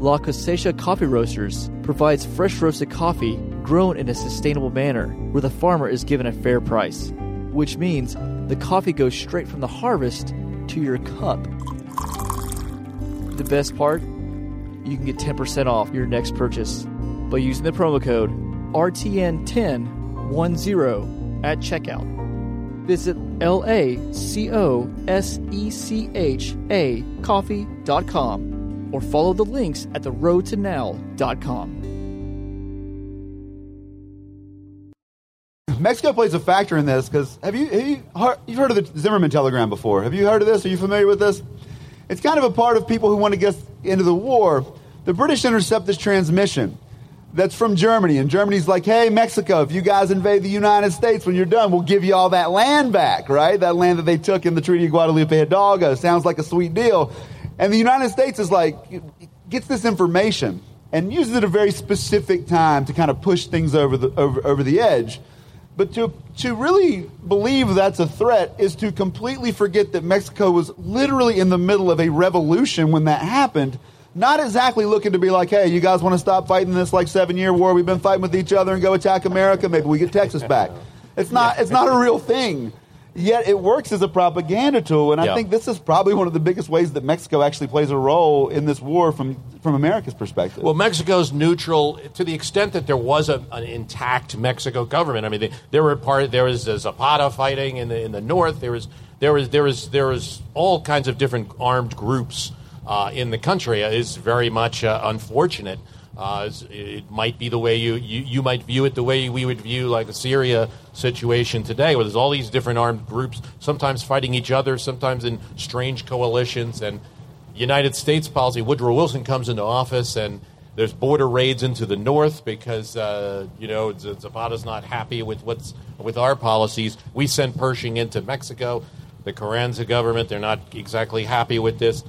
La Cosecha Coffee Roasters provides fresh roasted coffee grown in a sustainable manner where the farmer is given a fair price, which means the coffee goes straight from the harvest to your cup. The best part? You can get 10% off your next purchase by using the promo code RTN1010 at checkout. Visit L A C O S C H A coffee.com or follow the links at theroadtonow.com. Mexico plays a factor in this because have you, have you you've heard of the Zimmerman telegram before? Have you heard of this? Are you familiar with this? It's kind of a part of people who want to get into the war. The British intercept this transmission that's from Germany, and Germany's like, "Hey, Mexico, if you guys invade the United States when you're done, we'll give you all that land back, right? That land that they took in the Treaty of Guadalupe Hidalgo. Sounds like a sweet deal." And the United States is like, gets this information and uses it at a very specific time to kind of push things over the, over, over the edge. But to, to really believe that's a threat is to completely forget that Mexico was literally in the middle of a revolution when that happened. Not exactly looking to be like, hey, you guys want to stop fighting this like seven year war we've been fighting with each other and go attack America? Maybe we get Texas back. It's not, it's not a real thing yet it works as a propaganda tool. And I think this is probably one of the biggest ways that Mexico actually plays a role in this war from, from America's perspective. Well, Mexico's neutral to the extent that there was a, an intact Mexico government. I mean, they, there were part there was Zapata fighting in the in the north. There was there was there was there was all kinds of different armed groups uh, in the country. It's very much uh, unfortunate. Uh, it might be the way you, you, you might view it the way we would view like the Syria situation today, where there's all these different armed groups, sometimes fighting each other, sometimes in strange coalitions. And United States policy, Woodrow Wilson comes into office, and there's border raids into the north because uh, you know Zapata's not happy with what's with our policies. We send Pershing into Mexico. The Carranza government, they're not exactly happy with this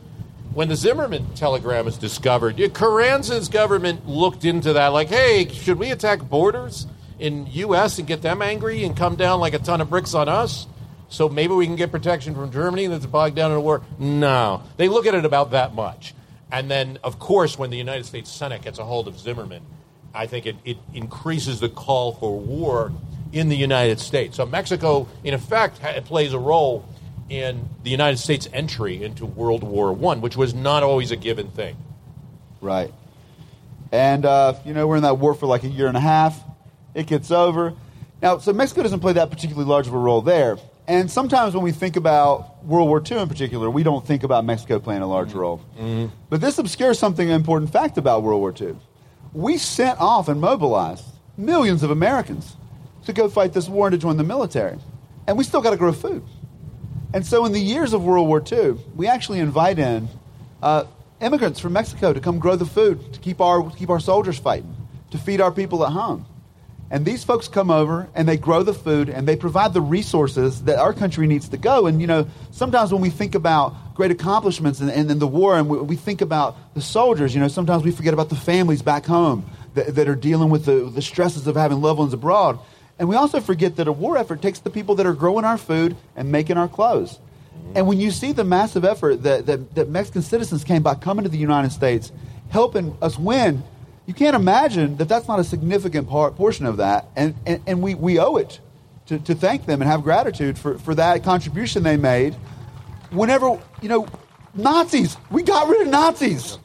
when the Zimmerman telegram is discovered, Carranza's government looked into that like, hey, should we attack borders? in U.S. and get them angry and come down like a ton of bricks on us? So maybe we can get protection from Germany that's bogged down in a war? No. They look at it about that much. And then, of course, when the United States Senate gets a hold of Zimmerman, I think it, it increases the call for war in the United States. So Mexico, in effect, ha- plays a role in the United States' entry into World War I, which was not always a given thing. Right. And, uh, you know, we're in that war for like a year and a half. It gets over. Now, so Mexico doesn't play that particularly large of a role there. And sometimes when we think about World War II in particular, we don't think about Mexico playing a large role. But this obscures something an important fact about World War II. We sent off and mobilized millions of Americans to go fight this war and to join the military. And we still got to grow food. And so, in the years of World War II, we actually invite in uh, immigrants from Mexico to come grow the food, to keep our, keep our soldiers fighting, to feed our people at home. And these folks come over and they grow the food and they provide the resources that our country needs to go. And, you know, sometimes when we think about great accomplishments and, and, the war and we, we think about the soldiers, you know, sometimes we forget about the families back home that, that are dealing with the, the stresses of having loved ones abroad. And we also forget that a war effort takes the people that are growing our food and making our clothes. And when you see the massive effort that, that, that Mexican citizens came by coming to the United States, helping us win, you can't imagine that that's not a significant part, portion of that. And, and, and we, we owe it to, to thank them and have gratitude for, for that contribution they made. Whenever, you know, Nazis, we got rid of Nazis.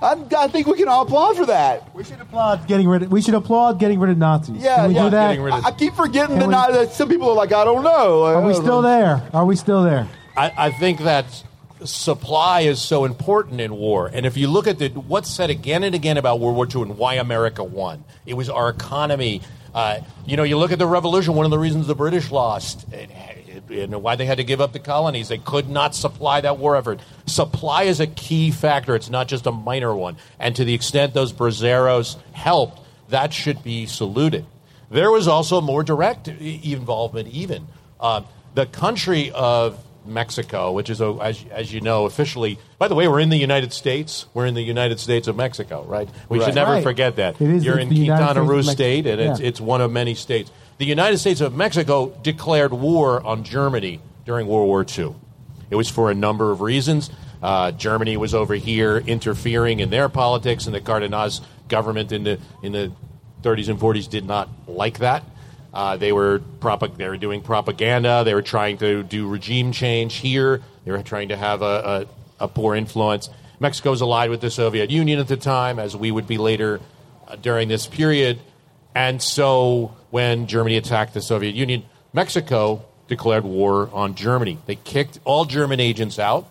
I, I think we can all applaud for that. We should applaud getting rid of. We should applaud getting rid of Nazis. Yeah, Can we yeah. do that? Rid of- I, I keep forgetting that, we- not, that some people are like, I don't know. Are we still there? Are we still there? I, I think that supply is so important in war. And if you look at the, what's said again and again about World War II and why America won, it was our economy. Uh, you know, you look at the revolution, one of the reasons the British lost, and, why they had to give up the colonies, they could not supply that war effort. Supply is a key factor, it's not just a minor one. And to the extent those braceros helped, that should be saluted. There was also more direct involvement, even. Uh, the country of Mexico, which is, a, as, as you know, officially, by the way, we're in the United States. We're in the United States of Mexico, right? We Right. should never Right. forget that. It is- You're in Quintana Roo State, and it's, it's one of many states. The United States of Mexico declared war on Germany during World War II. It was for a number of reasons. Uh, Germany was over here interfering in their politics, and the Cardenas government in the in the 30s and 40s did not like that. Uh, they were propag- they were doing propaganda. They were trying to do regime change here. They were trying to have a, a, a poor influence. Mexico was allied with the Soviet Union at the time, as we would be later uh, during this period. And so when Germany attacked the Soviet Union, Mexico declared war on Germany. They kicked all German agents out.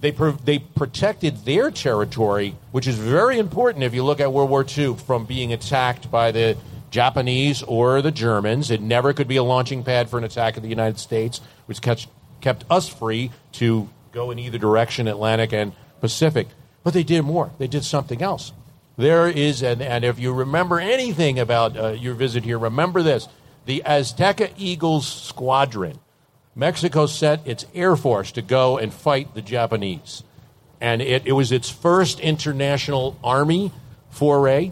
They, pro- they protected their territory, which is very important if you look at World War II, from being attacked by the Japanese or the Germans. It never could be a launching pad for an attack of the United States, which kept, kept us free to go in either direction, Atlantic and Pacific. But they did more. They did something else. There is, and, and if you remember anything about uh, your visit here, remember this the Azteca Eagles Squadron. Mexico sent its air force to go and fight the Japanese. And it, it was its first international army foray,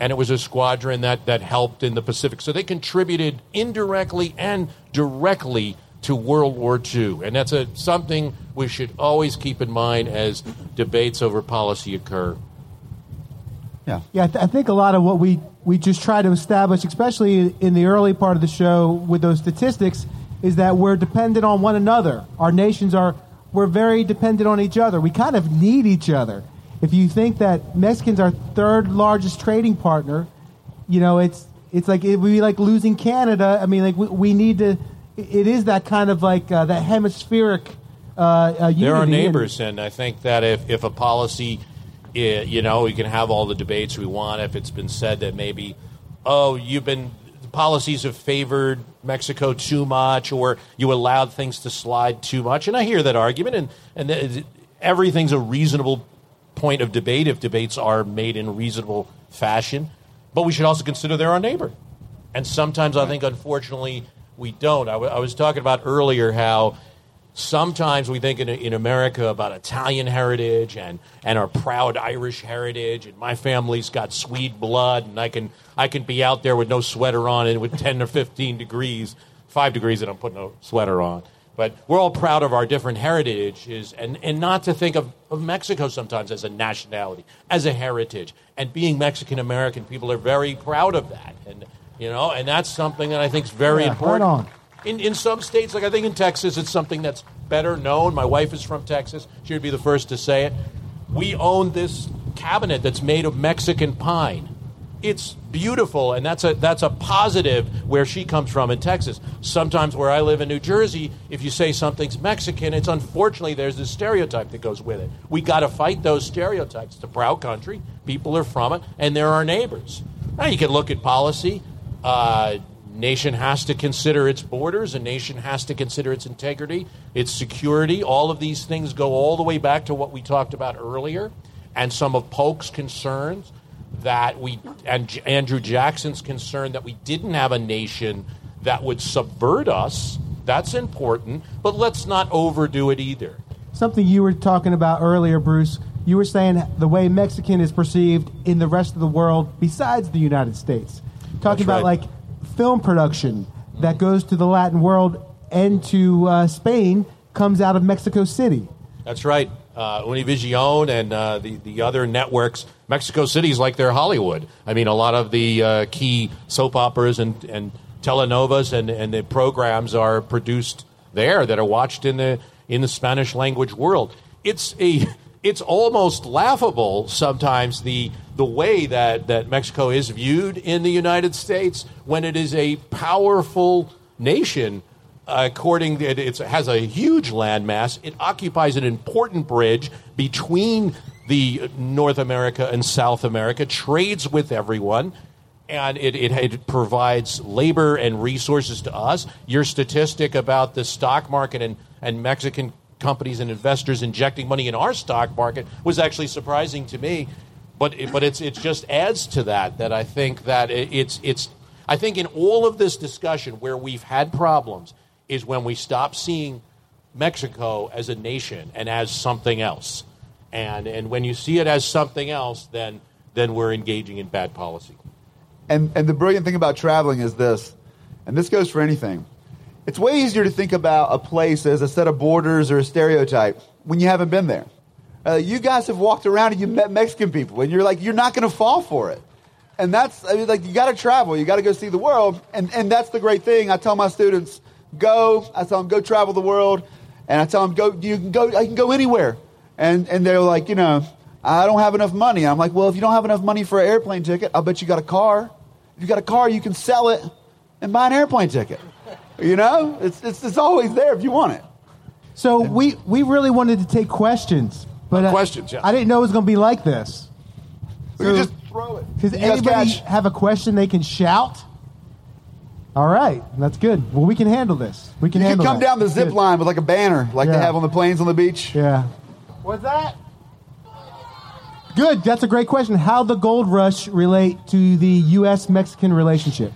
and it was a squadron that, that helped in the Pacific. So they contributed indirectly and directly to World War II. And that's a, something we should always keep in mind as debates over policy occur. Yeah. Yeah, I, th- I think a lot of what we, we just try to establish, especially in the early part of the show with those statistics, is that we're dependent on one another. Our nations are, we're very dependent on each other. We kind of need each other. If you think that Mexicans are third largest trading partner, you know, it's, it's like, it would be like losing Canada. I mean, like, we, we need to, it is that kind of like uh, that hemispheric uh, uh, unity. There are And- neighbors, and I think that if, if a policy, eh, you know, we can have all the debates we want. If it's been said that maybe, oh, you've been the policies have favored Mexico too much, or you allowed things to slide too much, and I hear that argument, and and th- everything's a reasonable point of debate if debates are made in reasonable fashion. But we should also consider they're our neighbor. And sometimes I think, unfortunately, we don't. I, w- I was talking about earlier how sometimes we think in, in America about Italian heritage and, and our proud Irish heritage, and my family's got Swede blood, and I can, I can be out there with no sweater on and with 10 or 15 degrees, five degrees, and I'm putting a sweater on. But we're all proud of our different heritages, and, and not to think of, of Mexico sometimes as a nationality, as a heritage. And being Mexican American, people are very proud of that. And, you know, and that's something that I think is very Yeah, important. In, in some states, like I think in Texas, it's something that's better known. My wife is from Texas. She would be the first to say it. We own this cabinet that's made of Mexican pine. It's beautiful, and that's a that's a positive where she comes from in Texas. Sometimes where I live in New Jersey, if you say something's Mexican, it's unfortunately there's this stereotype that goes with it. We got to fight those stereotypes. It's a proud country. People are from it, and they're our neighbors. Now you can look at policy. Uh, nation has to consider its borders. A nation has to consider its integrity, its security. All of these things go all the way back to what we talked about earlier, and some of Polk's concerns that we and J- Andrew Jackson's concern that we didn't have a nation that would subvert us. That's important, but let's not overdo it either. Something you were talking about earlier, Bruce. You were saying the way Mexican is perceived in the rest of the world besides the United States. Talking That's about right. like film production that goes to the Latin world and to uh, Spain comes out of Mexico City. That's right. Uh, Univision and uh, the, the other networks, Mexico City is like their Hollywood. I mean, a lot of the uh, key soap operas and, and telenovas and, and the programs are produced there that are watched in the, in the Spanish language world. It's, a, it's almost laughable sometimes the, the way that, that Mexico is viewed in the United States when it is a powerful nation according it's, it has a huge landmass. It occupies an important bridge between the North America and South America. Trades with everyone. And it, it, it provides labor and resources to us. Your statistic about the stock market and, and Mexican companies and investors injecting money in our stock market was actually surprising to me. But, it, but it's, it just adds to that, that I think that it, it's, it's, I think in all of this discussion where we've had problems is when we stop seeing Mexico as a nation and as something else. And, and when you see it as something else, then, then we're engaging in bad policy. And, and the brilliant thing about traveling is this, and this goes for anything. It's way easier to think about a place as a set of borders or a stereotype when you haven't been there. Uh, you guys have walked around and you met Mexican people, and you're like, you're not going to fall for it. And that's, I mean, like, you got to travel. You got to go see the world. And, and that's the great thing. I tell my students, go. I tell them, go travel the world. And I tell them, go, you can go, I can go anywhere. And, and they're like, you know, I don't have enough money. I'm like, well, if you don't have enough money for an airplane ticket, I'll bet you got a car. If you got a car, you can sell it and buy an airplane ticket. You know, it's, it's, it's always there if you want it. So we, we really wanted to take questions, but Uh, uh, questions, yes. I didn't know it was going to be like this. We can just throw it. Does You guys anybody catch? have a question they can shout? All right, that's good. Well, we can handle this. We can handle. You can handle come that. down the zip Good. line with like a banner, like they Yeah. have on the planes on the beach. Yeah. What's that? Good. That's a great question. How the gold rush relate to the U.S. Mexican relationship?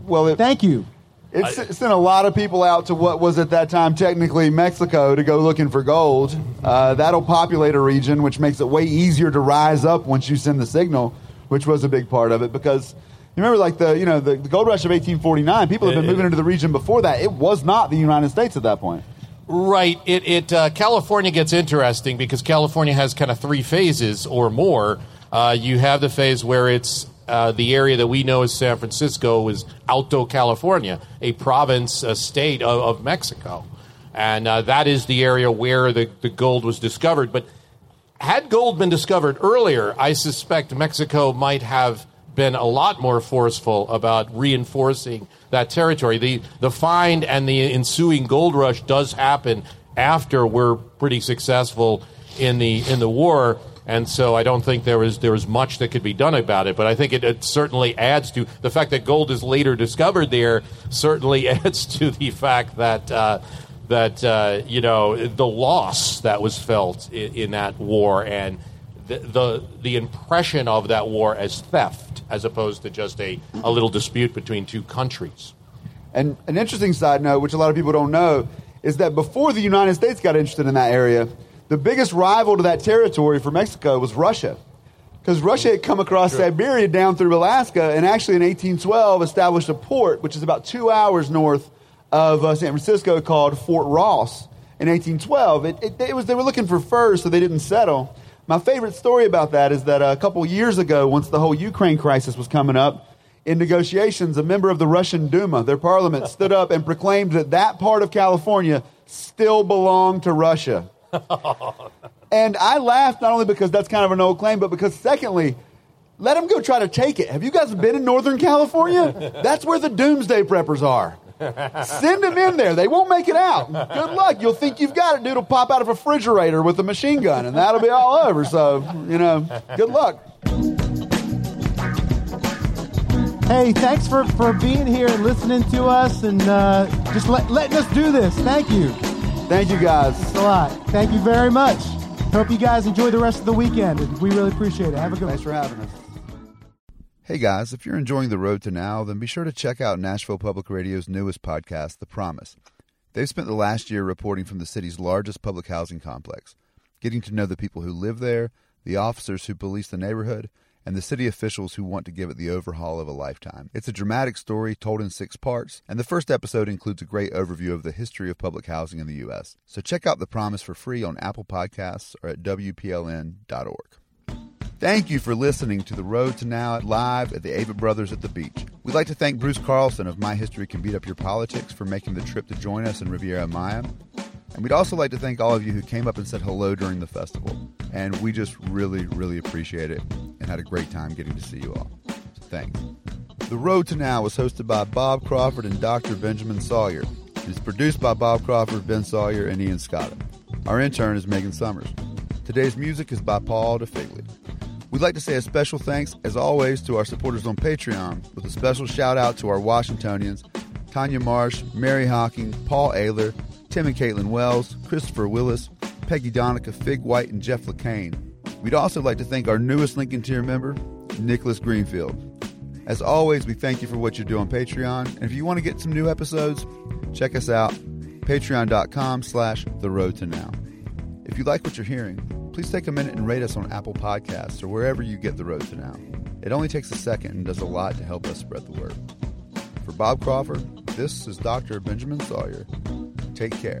Well, it, Thank you. It sent a lot of people out to what was at that time technically Mexico to go looking for gold. Uh, that'll populate a region, which makes it way easier to rise up once you send the signal, which was a big part of it because. You remember, like the you know the, the gold rush of 1849. People have been moving into the region before that. It was not the United States at that point. Right. It, it uh, California gets interesting because California has kind of three phases or more. Uh, you have the phase where it's uh, the area that we know as San Francisco was Alto California, a province, a state of, of Mexico, and uh, that is the area where the, the gold was discovered. But had gold been discovered earlier, I suspect Mexico might have been a lot more forceful about reinforcing that territory. The the find and the ensuing gold rush does happen after we're pretty successful in the in the war. And so I don't think there was there was much that could be done about it, but I think it, it certainly adds to the fact that gold is later discovered there. Certainly adds to the fact that uh, that uh, you know the loss that was felt in, in that war and the, the the impression of that war as theft as opposed to just a, a little dispute between two countries. And an interesting side note, which a lot of people don't know, is that before the United States got interested in that area, the biggest rival to that territory for Mexico was Russia. Because Russia had come across sure. Siberia down through Alaska and actually in 1812 established a port, which is about two hours north of uh, San Francisco, called Fort Ross in 1812. It, it, it, was, they were looking for furs, so they didn't settle. My favorite story about that is that a couple years ago, once the whole Ukraine crisis was coming up, in negotiations, a member of the Russian Duma, their parliament, stood up and proclaimed that that part of California still belonged to Russia. and I laughed not only because that's kind of an old claim, but because, secondly, let them go try to take it. Have you guys been in Northern California? That's where the doomsday preppers are. Send them in there. They won't make it out. Good luck. You'll think you've got it. Dude will pop out of a refrigerator with a machine gun, and that'll be all over. So, you know, good luck. Hey, thanks for, for being here and listening to us and uh, just let, letting us do this. Thank you. Thank you, guys. Thanks a lot. Thank you very much. Hope you guys enjoy the rest of the weekend. We really appreciate it. Have a good Thanks one. for having us. Hey guys, if you're enjoying the road to now, then be sure to check out Nashville Public Radio's newest podcast, The Promise. They've spent the last year reporting from the city's largest public housing complex, getting to know the people who live there, the officers who police the neighborhood, and the city officials who want to give it the overhaul of a lifetime. It's a dramatic story told in six parts, and the first episode includes a great overview of the history of public housing in the U.S. So check out The Promise for free on Apple Podcasts or at WPLN.org. Thank you for listening to The Road to Now at live at the Avett Brothers at the Beach. We'd like to thank Bruce Carlson of My History Can Beat Up Your Politics for making the trip to join us in Riviera Maya. And we'd also like to thank all of you who came up and said hello during the festival. And we just really, really appreciate it and had a great time getting to see you all. So thanks. The Road to Now was hosted by Bob Crawford and Dr. Benjamin Sawyer. It is produced by Bob Crawford, Ben Sawyer, and Ian Scott. Our intern is Megan Summers. Today's music is by Paul DeFigli. We'd like to say a special thanks, as always, to our supporters on Patreon, with a special shout out to our Washingtonians Tanya Marsh, Mary Hawking, Paul Ayler, Tim and Caitlin Wells, Christopher Willis, Peggy Donica, Fig White, and Jeff LeCain. We'd also like to thank our newest Lincoln Tier member, Nicholas Greenfield. As always, we thank you for what you do on Patreon. And if you want to get some new episodes, check us out, patreon.com slash the road to now. If you like what you're hearing, please take a minute and rate us on Apple Podcasts or wherever you get the road to now. It only takes a second and does a lot to help us spread the word. For Bob Crawford, this is Dr. Benjamin Sawyer. Take care.